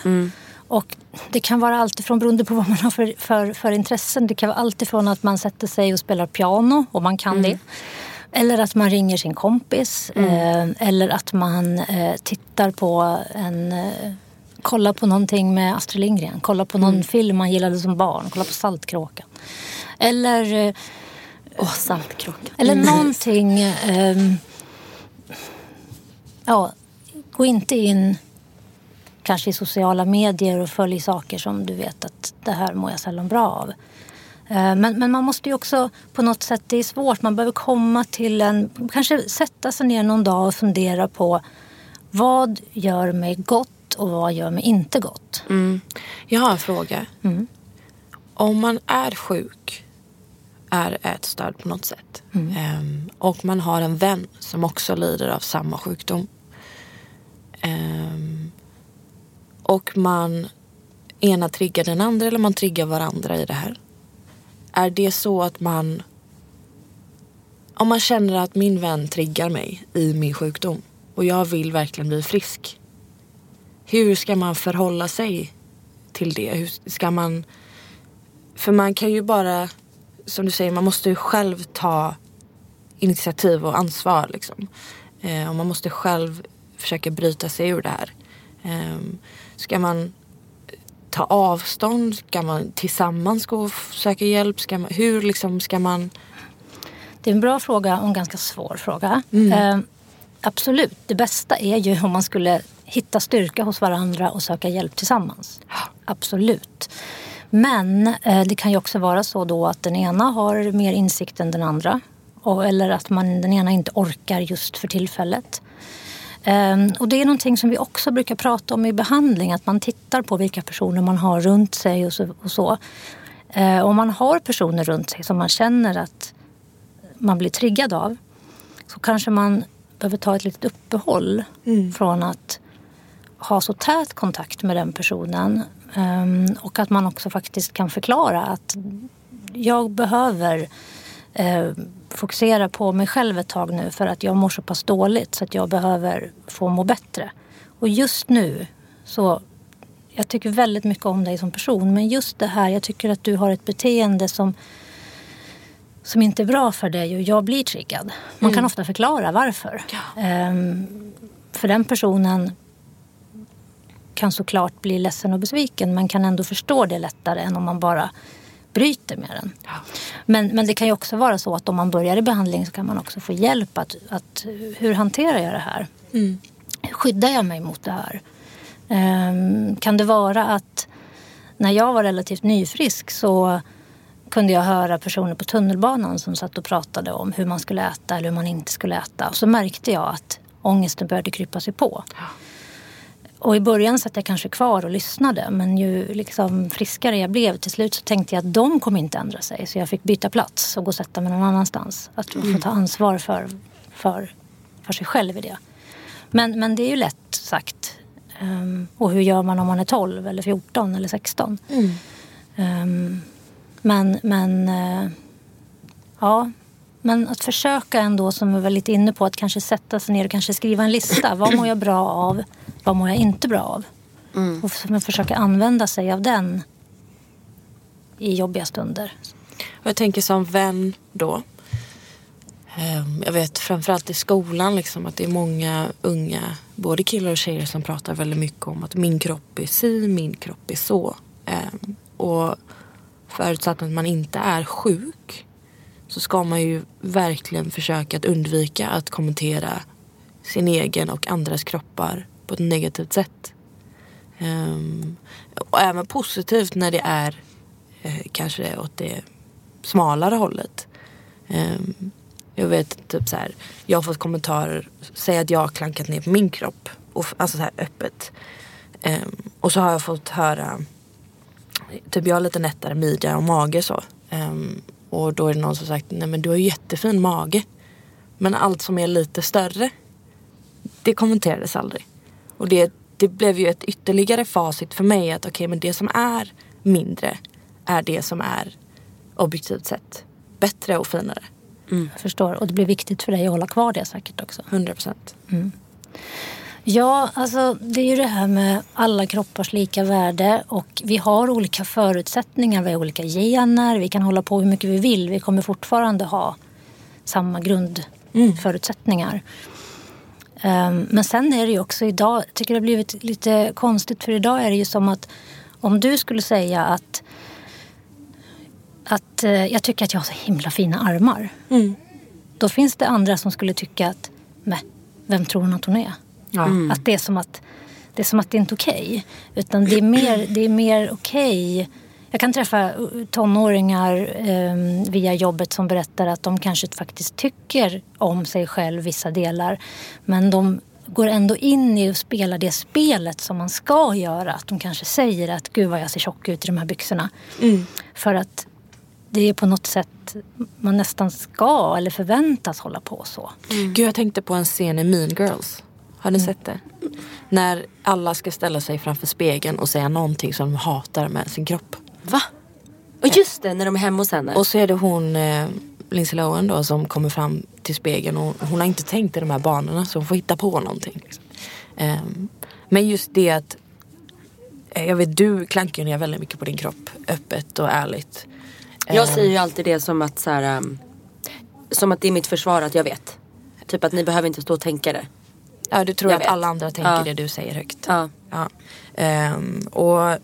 Och det kan vara allt ifrån, beroende på vad man har för, för, för intressen, det kan vara allt ifrån att man sätter sig och spelar piano, och man kan det. Eller att man ringer sin kompis. Eh, eller att man eh, tittar på en... Eh, kollar på någonting med Astrid Lindgren. Kollar på någon film man gillade som barn. Kollar på Saltkråkan. Eller... Eh, Åh, saltkråkan. eller någonting... ehm, ja, gå inte in kanske i sociala medier och följ saker som du vet att det här mår jag sällan bra av. Eh, Men, men man måste ju också på något sätt, det är svårt, man behöver komma till en, kanske sätta sig ner någon dag och fundera på vad gör mig gott och vad gör mig inte gott. Jag har en fråga. Om man är sjuk, är ätstörd på något sätt ehm, och man har en vän som också lider av samma sjukdom ehm, och man ena triggar den andra eller man triggar varandra i det här. Är det så att man om man känner att min vän triggar mig i min sjukdom och jag vill verkligen bli frisk. Hur ska man förhålla sig till det? Hur ska man... För man kan ju bara, som du säger, man måste ju själv ta initiativ och ansvar. Liksom. Eh, och man måste själv försöka bryta sig ur det här. Eh, ska man ta avstånd? Ska man tillsammans gå och söka hjälp? Ska man, hur liksom ska man... Det är en bra fråga och en ganska svår fråga. Eh, absolut, det bästa är ju om man skulle hitta styrka hos varandra och söka hjälp tillsammans. Absolut. Men eh, det kan ju också vara så då att den ena har mer insikt än den andra. Och, eller att man, den ena inte orkar just för tillfället. Ehm, och det är någonting som vi också brukar prata om i behandling. Att man tittar på vilka personer man har runt sig och så. Och så. Eh, om man har personer runt sig som man känner att man blir triggad av så kanske man behöver ta ett litet uppehåll från att ha så tät kontakt med den personen. Ehm, och att man också faktiskt kan förklara att jag behöver eh, fokusera på mig själv ett tag nu för att jag mår så pass dåligt så att jag behöver få må bättre. Och just nu så jag tycker väldigt mycket om dig som person. Men just det här, jag tycker att du har ett beteende som, som inte är bra för dig och jag blir triggad. Man kan ofta förklara varför. Ehm, för den personen kan såklart bli ledsen och besviken men kan ändå förstå det lättare än om man bara bryter med den. Men, men det kan ju också vara så att om man börjar i behandling så kan man också få hjälp att, att hur hanterar jag det här? Hur skyddar jag mig mot det här? Ehm, kan det vara att när jag var relativt nyfrisk så kunde jag höra personer på tunnelbanan som satt och pratade om hur man skulle äta eller hur man inte skulle äta. Och så märkte jag att ångesten började krypa sig på. Och i början satt jag kanske kvar och lyssnade men ju liksom friskare jag blev till slut så tänkte jag att de kommer inte ändra sig. Så jag fick byta plats och gå och sätta mig någon annanstans. Att få ta ansvar för, för, för sig själv i det. Men, men det är ju lätt sagt. Ehm, och hur gör man om man är 12 eller 14 eller 16? Ehm, men, men eh, ja, men att försöka ändå, som vi var lite inne på, att kanske sätta sig ner och kanske skriva en lista. Vad mår jag bra av? Vad mår jag inte bra av? Och för- försöka använda sig av den i jobbiga stunder. Och jag tänker som vän då. ehm, Jag vet framförallt i skolan liksom att det är många unga, både killar och tjejer som pratar väldigt mycket om att min kropp är si, min kropp är så. Ehm, Och förutsatt att man inte är sjuk så ska man ju verkligen försöka att undvika att kommentera sin egen och andras kroppar på ett negativt sätt. Um, och även positivt när det är eh, kanske åt det smalare hållet. Um, jag vet typ så här, jag har fått kommentarer, säg att jag har klankat ner på min kropp. Och, alltså så här öppet. Um, och så har jag fått höra, typ jag har lite nättare midja och mage så. Och då är det någon som sagt, nej men du har ju jättefin mage. Men allt som är lite större, det kommenterades aldrig. Och det, det blev ju ett ytterligare facit för mig att okej men det som är mindre är det som är objektivt sett bättre och finare. Jag förstår. Och det blir viktigt för dig att hålla kvar det säkert också. 100 procent. Ja, alltså det är ju det här med alla kroppars lika värde och vi har olika förutsättningar, vi har olika gener, vi kan hålla på hur mycket vi vill. Vi kommer fortfarande ha samma grundförutsättningar. Ehm, men sen är det ju också idag, jag tycker det har blivit lite konstigt för idag är det ju som att om du skulle säga att att eh, jag tycker att jag har så himla fina armar. Då finns det andra som skulle tycka att, men vem tror hon att hon är? Ja. Att det är som att det är som att det inte är okej. Utan det är mer, det är mer okej. Jag kan träffa uh, tonåringar eh, via jobbet som berättar att de kanske faktiskt tycker om sig själv vissa delar. Men de går ändå in i och spelar det spelet som man ska göra. Att de kanske säger att gud vad jag ser tjock ut i de här byxorna. För att det är på något sätt man nästan ska eller förväntas hålla på så. Gud jag tänkte på en scen i Mean Girls. Har ni sett det? När alla ska ställa sig framför spegeln och säga någonting som de hatar med sin kropp. Va? Och just det, när de är hemma hos henne. Och så är det hon eh, Lindsay Lohan då som kommer fram till spegeln och hon har inte tänkt i de här banorna så hon får hitta på någonting. Ehm, men just det att eh, jag vet du klankar ner väldigt mycket på din kropp öppet och ärligt. jag Ehm, säger ju alltid det som att så här, um, som att det är mitt försvar att jag vet. Typ att ni behöver inte stå och tänka det. Ja du tror Jag att vet. alla andra tänker Ja. det du säger högt. Ja. Ja. Ehm, och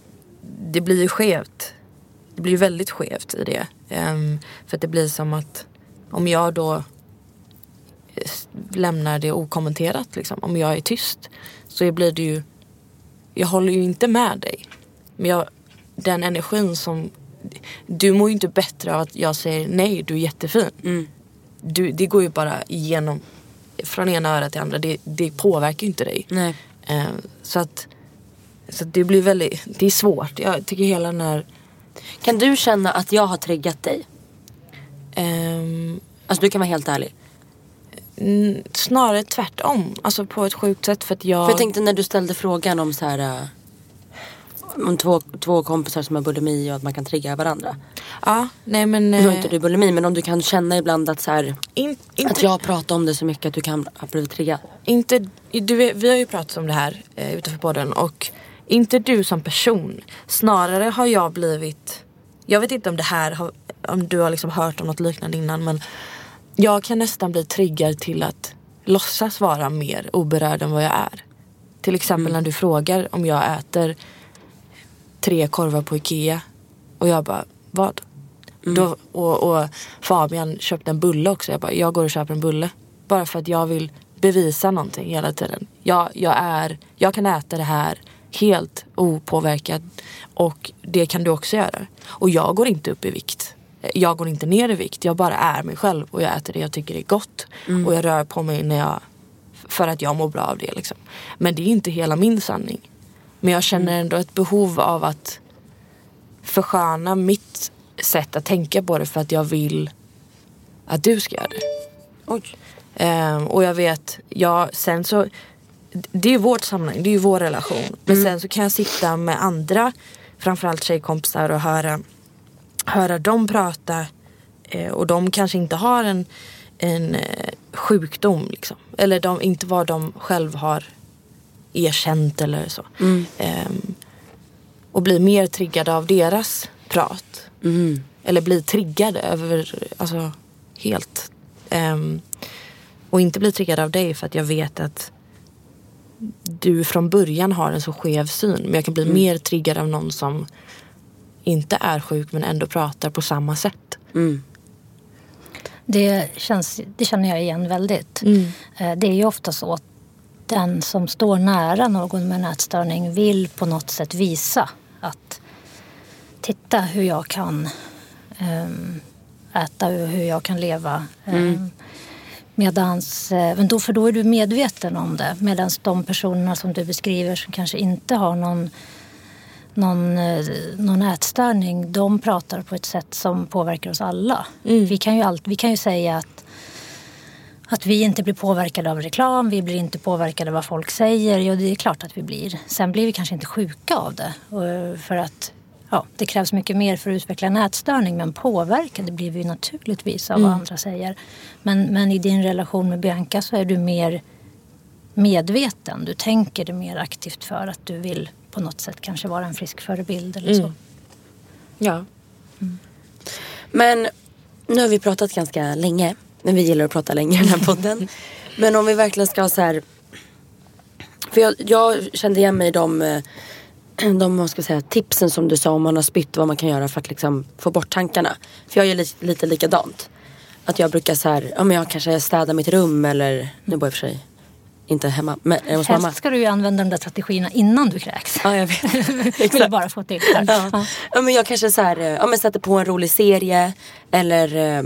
det blir ju skevt. Det blir ju väldigt skevt i det. Ehm, för att det blir som att om jag då eh, lämnar det okommenterat, liksom, om jag är tyst, så blir det ju, jag håller ju inte med dig. Men jag, den energin som, du mår ju inte bättre av att jag säger nej, du är jättefin. Du, det går ju bara igenom, från ena örat till andra, det, det påverkar ju inte dig. Nej. Eh, så att, så att det blir väldigt, det är svårt. Jag tycker hela den här, Kan du känna att jag har triggat dig? ehm, Alltså du kan vara helt ärlig. n- snarare tvärtom. Alltså på ett sjukt sätt för att jag... För jag tänkte när du ställde frågan om så här uh, om två, två kompisar som har bulimi och att man kan trigga varandra. Ja, nej men... Nu har eh, inte du bulimi men om du kan känna ibland att så här, in, inte, att jag pratar om det så mycket att du kan ha blivit triggad. inte, du, vi har ju pratat om det här eh, utanför podden och Inte du som person. Snarare har jag blivit, jag vet inte om det här har, om du har liksom hört om något liknande innan men jag kan nästan bli triggad till att låtsas vara mer oberörd än vad jag är. Till exempel när du frågar om jag äter tre korvar på Ikea och jag bara, vad? Då, och, och Fabian köpte en bulle också. Jag bara, jag går och köper en bulle. Bara för att jag vill bevisa någonting hela tiden. Jag, jag, är, jag kan äta det här helt opåverkad och det kan du också göra. Och jag går inte upp i vikt. Jag går inte ner i vikt. Jag bara är mig själv och jag äter det jag tycker är gott. Och jag rör på mig när jag, för att jag mår bra av det. Liksom. Men det är inte hela min sanning. Men jag känner ändå ett behov av att försköna mitt sätt att tänka på det för att jag vill att du ska göra det. Oj. Ehm, och jag vet, ja, sen så det är ju vårt sammanhang, det är ju vår relation. Men sen så kan jag sitta med andra, framförallt tjejkompisar och höra, höra dem prata. Eh, och de kanske inte har en, en eh, sjukdom liksom. Eller de, inte vad de själv har erkänt eller så. Ehm, och bli mer triggade av deras prat. Eller bli triggade över, alltså helt. Ehm, och inte bli triggad av dig för att jag vet att du från början har en så skev syn. Men jag kan bli mer triggad av någon som inte är sjuk men ändå pratar på samma sätt. Det, känns, det känner jag igen väldigt. Eh, Det är ju ofta så att den som står nära någon med en ätstörning vill på något sätt visa att titta hur jag kan ehm, äta och hur jag kan leva. Um, Medans, eh, men då, för då är du medveten om det. Medan de personerna som du beskriver som kanske inte har någon, någon, eh, någon ätstörning, de pratar på ett sätt som påverkar oss alla. Vi, kan ju allt, vi kan ju säga att, att vi inte blir påverkade av reklam, vi blir inte påverkade av vad folk säger. Jo, det är klart att vi blir. Sen blir vi kanske inte sjuka av det. Och För att ja, det krävs mycket mer för att utveckla en ätstörning. Men påverkade blir vi naturligtvis av vad andra säger. Men, men i din relation med Bianca så är du mer medveten. Du tänker det mer aktivt för att du vill på något sätt kanske vara en frisk förebild eller så. Ja. Men nu har vi pratat ganska länge. Men vi gillar att prata länge i den här podden. Men om vi verkligen ska ha så här. För jag, jag kände igen mig i de, eh, de ska jag säga, tipsen som du sa om man har spytt. Vad man kan göra för att liksom få bort tankarna. För jag gör lite, lite likadant. Att jag brukar så här, ja men jag kanske städar mitt rum eller, nu bor jag i och för sig inte hemma, men hos mamma. Helst ska du ju använda de där strategierna innan du kräks. Ja jag vet. <laughs> Vill jag bara få till det. Ja. Ja. Men jag kanske så här, eh, ja, men sätter på en rolig serie eller eh,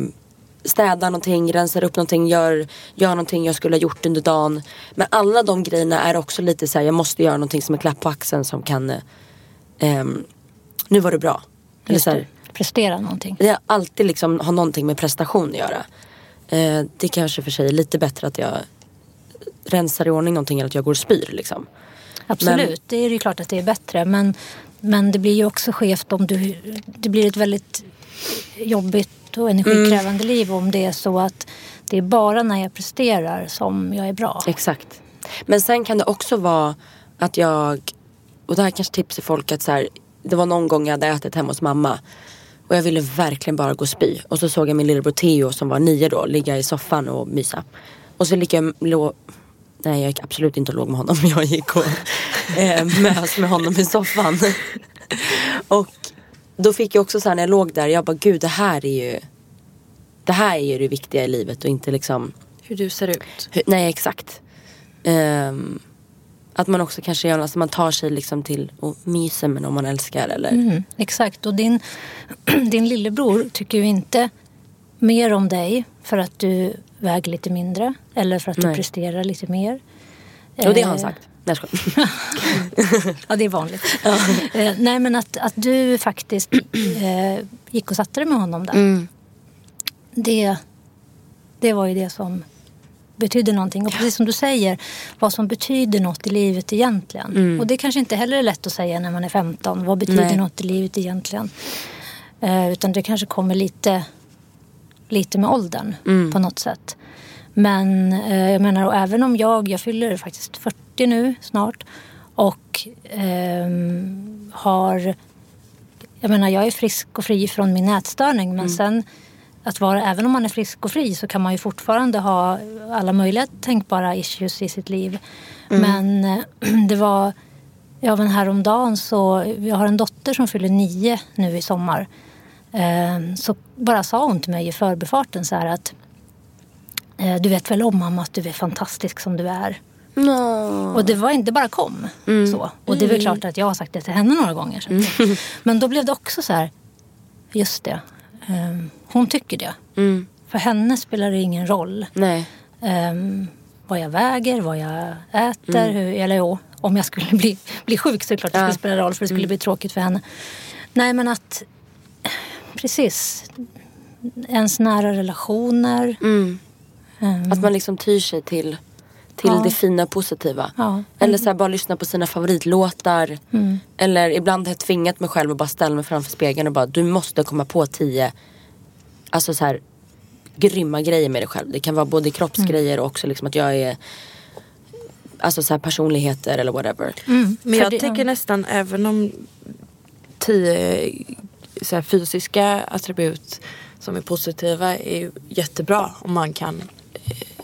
städar någonting, rensar upp någonting, gör, gör någonting jag skulle ha gjort under dagen. Men alla de grejerna är också lite så här, jag måste göra någonting som en klapp på axeln som kan, eh, ehm, nu var det bra. Eller så här, Prestera någonting. har alltid liksom har någonting med prestation att göra. Eh, det kanske för sig är lite bättre att jag rensar i ordning någonting än att jag går och spyr liksom. Absolut, Men- det är ju klart att det är bättre. Men, men det blir ju också skevt om du... Det blir ett väldigt jobbigt och energikrävande Mm. liv om det är så att det är bara när jag presterar som jag är bra. Exakt. Men sen kan det också vara att jag, och det här kanske tips till folk att så här, det var någon gång jag hade ätit hemma hos mamma och jag ville verkligen bara gå och spy. Och så såg jag min lillebror Theo som var nio då ligga i soffan och mysa. Och så gick jag, lå, nej jag gick absolut inte och låg med honom. <laughs> Jag gick och eh, mös med honom i soffan. <laughs> och då fick jag också så här när jag låg där, jag bara gud det här är ju det här är ju det viktiga i livet och inte liksom Hur du ser ut. hur- Nej exakt. Ehm, att man också kanske gör, alltså man tar sig liksom till och myser med någon man älskar eller. Mm, exakt, och din, <clears throat> din lillebror tycker ju inte mer om dig för att du väger lite mindre eller för att du Nej. presterar lite mer. Och det har han Eh, sagt. Nej, jag. <laughs> Ja, det är vanligt. Eh, nej, men att, att du faktiskt eh, gick och satte dig med honom där. Mm. Det, det var ju det som betydde någonting. Och precis som du säger, vad som betyder något i livet egentligen. Och det kanske inte heller är lätt att säga när man är 15. Vad betyder Nej. något i livet egentligen? Eh, utan det kanske kommer lite, lite med åldern på något sätt. Men eh, jag menar, och även om jag, jag fyller faktiskt 40 nu snart. Och ehm, har... Jag menar, jag är frisk och fri från min ätstörning men sen att vara, även om man är frisk och fri så kan man ju fortfarande ha alla möjliga tänkbara issues i sitt liv. Men eh, <clears throat> det var, ja men häromdagen så, jag har en dotter som fyller nio nu i sommar. Eh, så bara sa hon till mig i förbifarten så här att eh, du vet väl om mamma att du är fantastisk som du är. Och det var inte bara kom. Så. Och det är väl klart att jag har sagt det till henne några gånger. Att, Men då blev det också så här, just det. ehm, hon tycker det. För henne spelar det ingen roll. Ehm, vad jag väger, vad jag äter. Hur, eller jo, om jag skulle bli, bli sjuk så är det klart att det skulle spela roll för det skulle bli tråkigt för henne. Nej men att, precis. Ens nära relationer. Ehm, Att man liksom tyr sig till, till Ja. det fina positiva. Ja. Eller så här, bara lyssna på sina favoritlåtar. Mm. Eller ibland har jag tvingat mig själv att bara ställa mig framför spegeln och bara du måste komma på tio alltså så här, grymma grejer med dig själv. Det kan vara både kroppsgrejer och också liksom att jag är Alltså så här personligheter eller whatever. Men För jag det- tänker nästan även om tio så här, fysiska attribut som är positiva är jättebra om man kan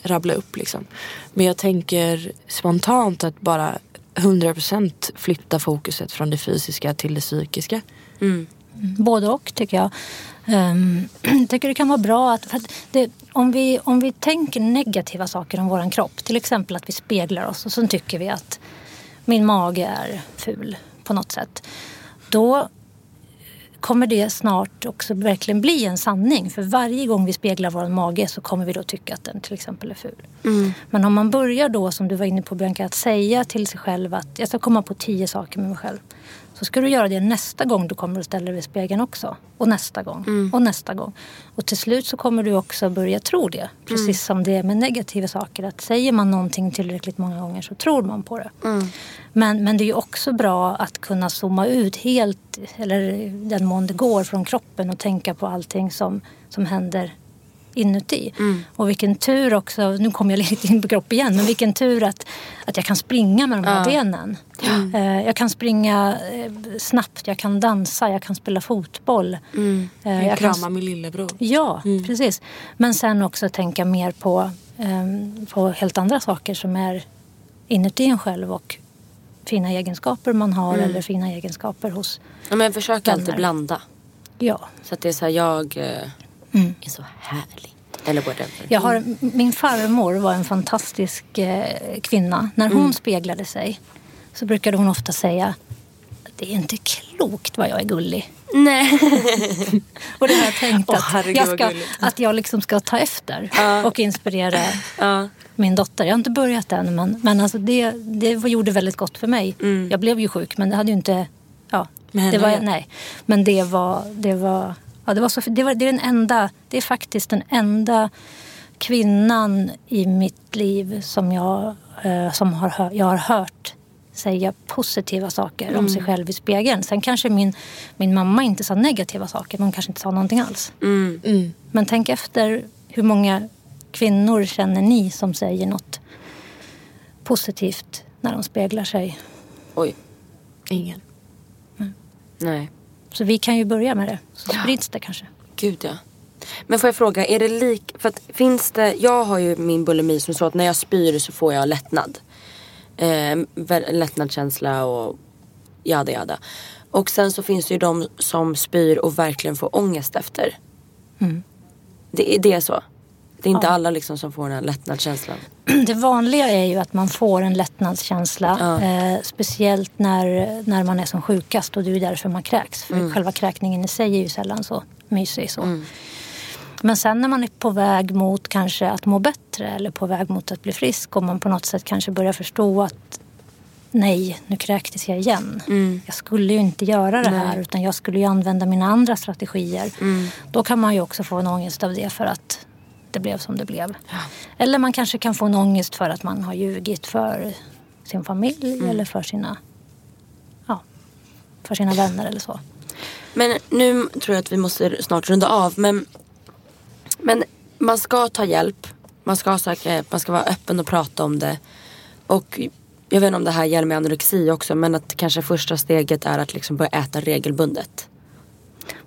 rabbla upp liksom. Men jag tänker spontant att bara 100% flytta fokuset från det fysiska till det psykiska. Både och tycker jag. Um, jag <clears throat> tycker det kan vara bra att, för att det, om, vi, om vi tänker negativa saker om vår kropp, till exempel att vi speglar oss och så tycker vi att min mage är ful på något sätt. Då kommer det snart också verkligen bli en sanning. För varje gång vi speglar vår mage så kommer vi då tycka att den till exempel är ful. Men om man börjar då, som du var inne på Bianca, att säga till sig själv att jag ska komma på tio saker med mig själv. Så ska du göra det nästa gång du kommer och ställer dig vid spegeln också. Och nästa gång. Och nästa gång. Och till slut så kommer du också börja tro det. Precis som det är med negativa saker. Att säger man någonting tillräckligt många gånger så tror man på det. Men, men det är ju också bra att kunna zooma ut helt, eller den mån det går, från kroppen och tänka på allting som, som händer inuti. Och vilken tur också, nu kommer jag <laughs> lite in på kropp igen, men vilken tur att, att jag kan springa med de här benen. Eh, Jag kan springa eh, snabbt, jag kan dansa, jag kan spela fotboll. Eh, Jag kan kramar min lillebror. Ja, precis. Men sen också tänka mer på, ehm, på helt andra saker som är inuti en själv och fina egenskaper man har eller fina egenskaper hos... Ja, men försök alltid Vänner. blanda. Ja. Så att det är så här, jag eh, är så härlig. Eller whatever. Jag har, min farmor var en fantastisk eh, kvinna. När hon speglade sig så brukade hon ofta säga det är inte klokt vad jag är gullig. Nej. <laughs> Och det har jag tänkt Åh, att, jag ska, att jag liksom ska ta efter och inspirera ja. min dotter. Jag har inte börjat än men, men alltså det, det gjorde väldigt gott för mig. Jag blev ju sjuk men det hade ju inte... Ja, henne det var, nej. Men det var... Det var, ja, det var, så, det var det är den enda... Det är faktiskt den enda kvinnan i mitt liv som jag, eh, som har, jag har hört säga positiva saker om sig själv i spegeln. Sen kanske min, min mamma inte sa negativa saker, men hon kanske inte sa någonting alls. Mm. Men tänk efter hur många kvinnor känner ni som säger något positivt när de speglar sig? Oj. Ingen. Nej. Så vi kan ju börja med det, så sprids det kanske. Gud ja. Men får jag fråga, är det lik... För att finns det... Jag har ju min bulimi som så att när jag spyr så får jag lättnad. Eh, lättnadskänsla och jada jada. Och sen så finns det ju de som spyr och verkligen får ångest efter. Det, är det är så? Det är inte alla liksom som får den här lättnadskänslan. <clears throat> Det vanliga är ju att man får en lättnadskänsla. Eh, speciellt när, när man är som sjukast och det är därför man kräks. För själva kräkningen i sig är ju sällan så mysig. Så. Men sen när man är på väg mot kanske att må bättre eller på väg mot att bli frisk och man på något sätt kanske börjar förstå att nej, nu kräktes jag igen. Jag skulle ju inte göra det här utan jag skulle ju använda mina andra strategier. Då kan man ju också få en ångest av det för att det blev som det blev. Eller man kanske kan få en ångest för att man har ljugit för sin familj eller för sina, ja, för sina vänner eller så. Men nu tror jag att vi måste snart runda av. Men, men man ska ta hjälp. Man ska söka hjälp. Man ska vara öppen och prata om det. Och jag vet inte om det här gäller med anorexi också men att kanske första steget är att liksom börja äta regelbundet.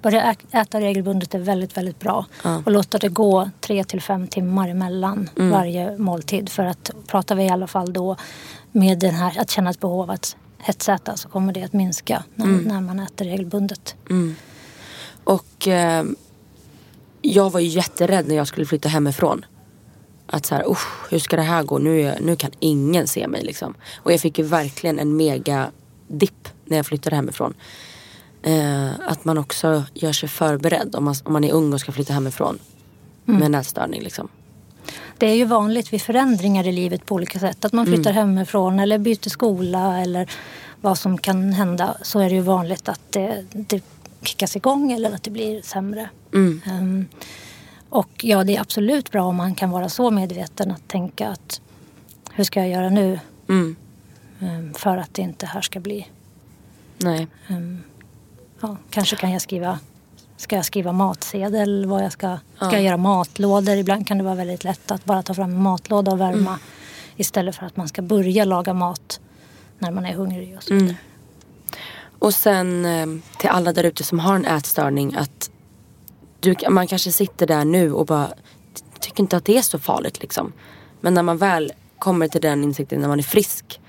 Börja äta regelbundet är väldigt, väldigt bra. Ja. Och låta det gå tre till fem timmar emellan varje måltid. För att pratar vi i alla fall då med den här att känna ett behov att hetsäta så kommer det att minska när, när man äter regelbundet. Och eh, jag var ju jätterädd när jag skulle flytta hemifrån. Att så här, usch, hur ska det här gå? Nu, jag, nu kan ingen se mig liksom. Och jag fick ju verkligen en mega dipp när jag flyttade hemifrån. Eh, att man också gör sig förberedd om man, om man är ung och ska flytta hemifrån. Med en ätstörning liksom. Det är ju vanligt vid förändringar i livet på olika sätt. Att man flyttar hemifrån eller byter skola eller vad som kan hända. Så är det ju vanligt att det, det kickas igång eller att det blir sämre. Ehm, och ja, det är absolut bra om man kan vara så medveten att tänka att hur ska jag göra nu Mm. Ehm, för att det inte här ska bli Nej. Ja, kanske kan jag skriva Ska jag skriva matsedel? Vad jag ska, ska jag göra matlådor? Ibland kan det vara väldigt lätt att bara ta fram en matlåda och värma istället för att man ska börja laga mat när man är hungrig och så vidare. Och sen eh, till alla där ute som har en ätstörning att du, man kanske sitter där nu och bara tycker inte att det är så farligt liksom. Men när man väl kommer till den insikten när man är frisk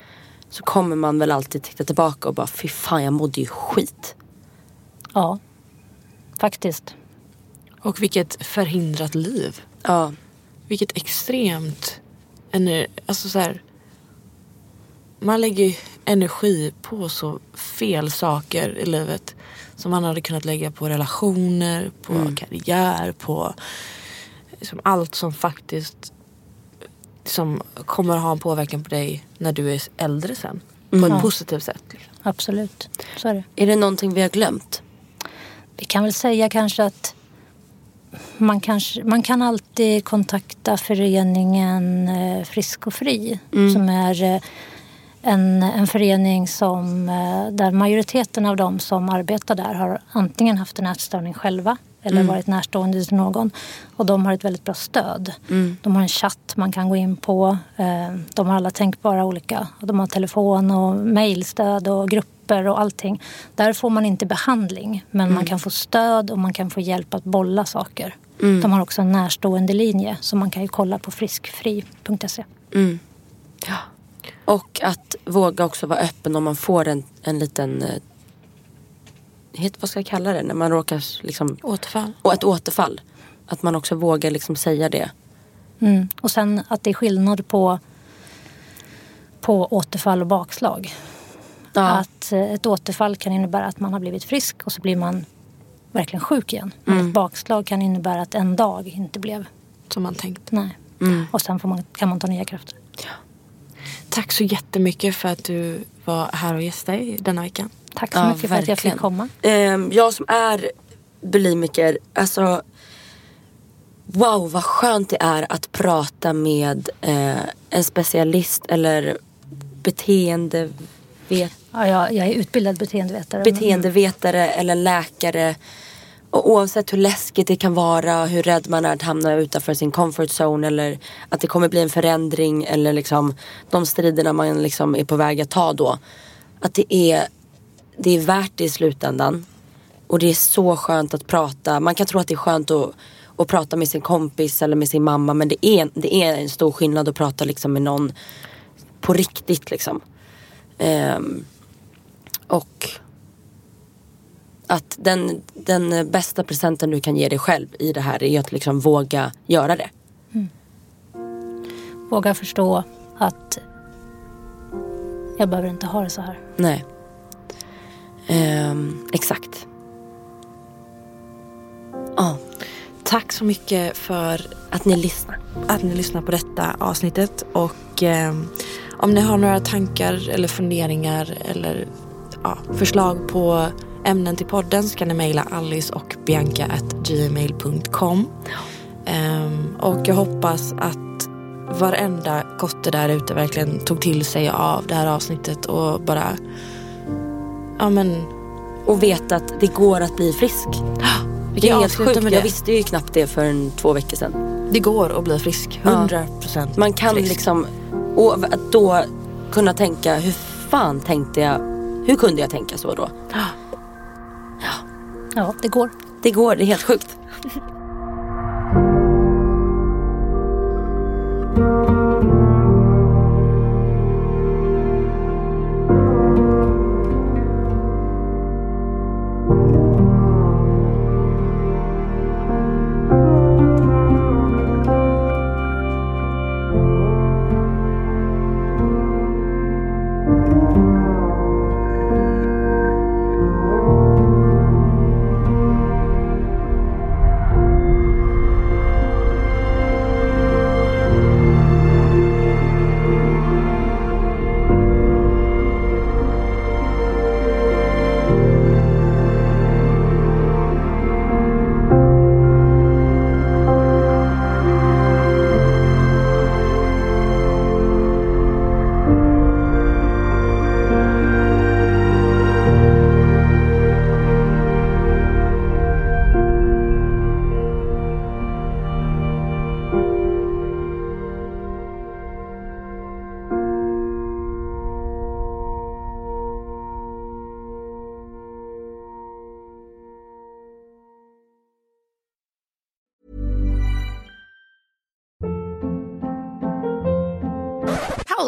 så kommer man väl alltid titta tillbaka och bara fy fan jag mådde ju skit. Ja, faktiskt. Och vilket förhindrat liv. Ja, Vilket extremt... Alltså så här, man lägger ju energi på så fel saker i livet. Som man hade kunnat lägga på relationer, på karriär, på liksom allt som faktiskt som kommer att ha en påverkan på dig när du är äldre sen. På ett positivt sätt. Liksom. Absolut, så är det. är det någonting vi har glömt? Vi kan väl säga kanske att man, kanske, man kan alltid kontakta föreningen eh, Frisk och Fri som är eh, en, en förening som, eh, där majoriteten av de som arbetar där har antingen haft en ätstörning själva eller varit närstående till någon. Och de har ett väldigt bra stöd. De har en chatt man kan gå in på. De har alla tänkbara olika. De har telefon och mejlstöd och grupper och allting. Där får man inte behandling men man kan få stöd och man kan få hjälp att bolla saker. De har också en närstående linje som man kan ju kolla på friskfri.se. Och att våga också vara öppen om man får en, en liten, eh, het, vad ska jag kalla det, när man råkar liksom, Återfall. och ett återfall. Att man också vågar liksom säga det. Mm. Och sen att det är skillnad på, på återfall och bakslag. Ja. Att eh, ett återfall kan innebära att man har blivit frisk och så blir man verkligen sjuk igen. Men ett bakslag kan innebära att en dag inte blev Som man tänkt. nej. Och sen man, kan man ta nya krafter. Tack så jättemycket för att du var här och gästade denna veckan. Tack så Ja, mycket för att jag fick verkligen. komma. Ehm, jag som är bulimiker, alltså wow vad skönt det är att prata med eh, en specialist eller beteendevet, Ja, jag, jag är utbildad beteendevetare. beteendevetare eller läkare. Och oavsett hur läskigt det kan vara, hur rädd man är att hamna utanför sin comfort zone eller att det kommer bli en förändring eller liksom de striderna man liksom är på väg att ta då. Att det är, det är värt det i slutändan. Och det är så skönt att prata. Man kan tro att det är skönt att, att prata med sin kompis eller med sin mamma men det är, det är en stor skillnad att prata liksom med någon på riktigt liksom. Ehm, och att den, den bästa presenten du kan ge dig själv i det här är att liksom våga göra det. Våga förstå att jag behöver inte ha det så här. Nej. Ehm, exakt. Ja, Tack så mycket för att ni lyssnar. att ni lyssnar på detta avsnittet. Och eh, om ni har några tankar eller funderingar eller ja, förslag på ämnen till podden så kan ni mejla Alice och Bianca at gmail.com. Ehm, och jag hoppas att varenda kotte där ute verkligen tog till sig av det här avsnittet och bara ja men Och veta att det går att bli frisk. <gasps> Det är helt sjukt. Jag visste ju knappt det för en, två veckor sedan. Det går att bli frisk. 100% Man kan frisk. liksom, och att då kunna tänka, hur fan tänkte jag, hur kunde jag tänka så då? Ja, det går. Det går, det är helt sjukt.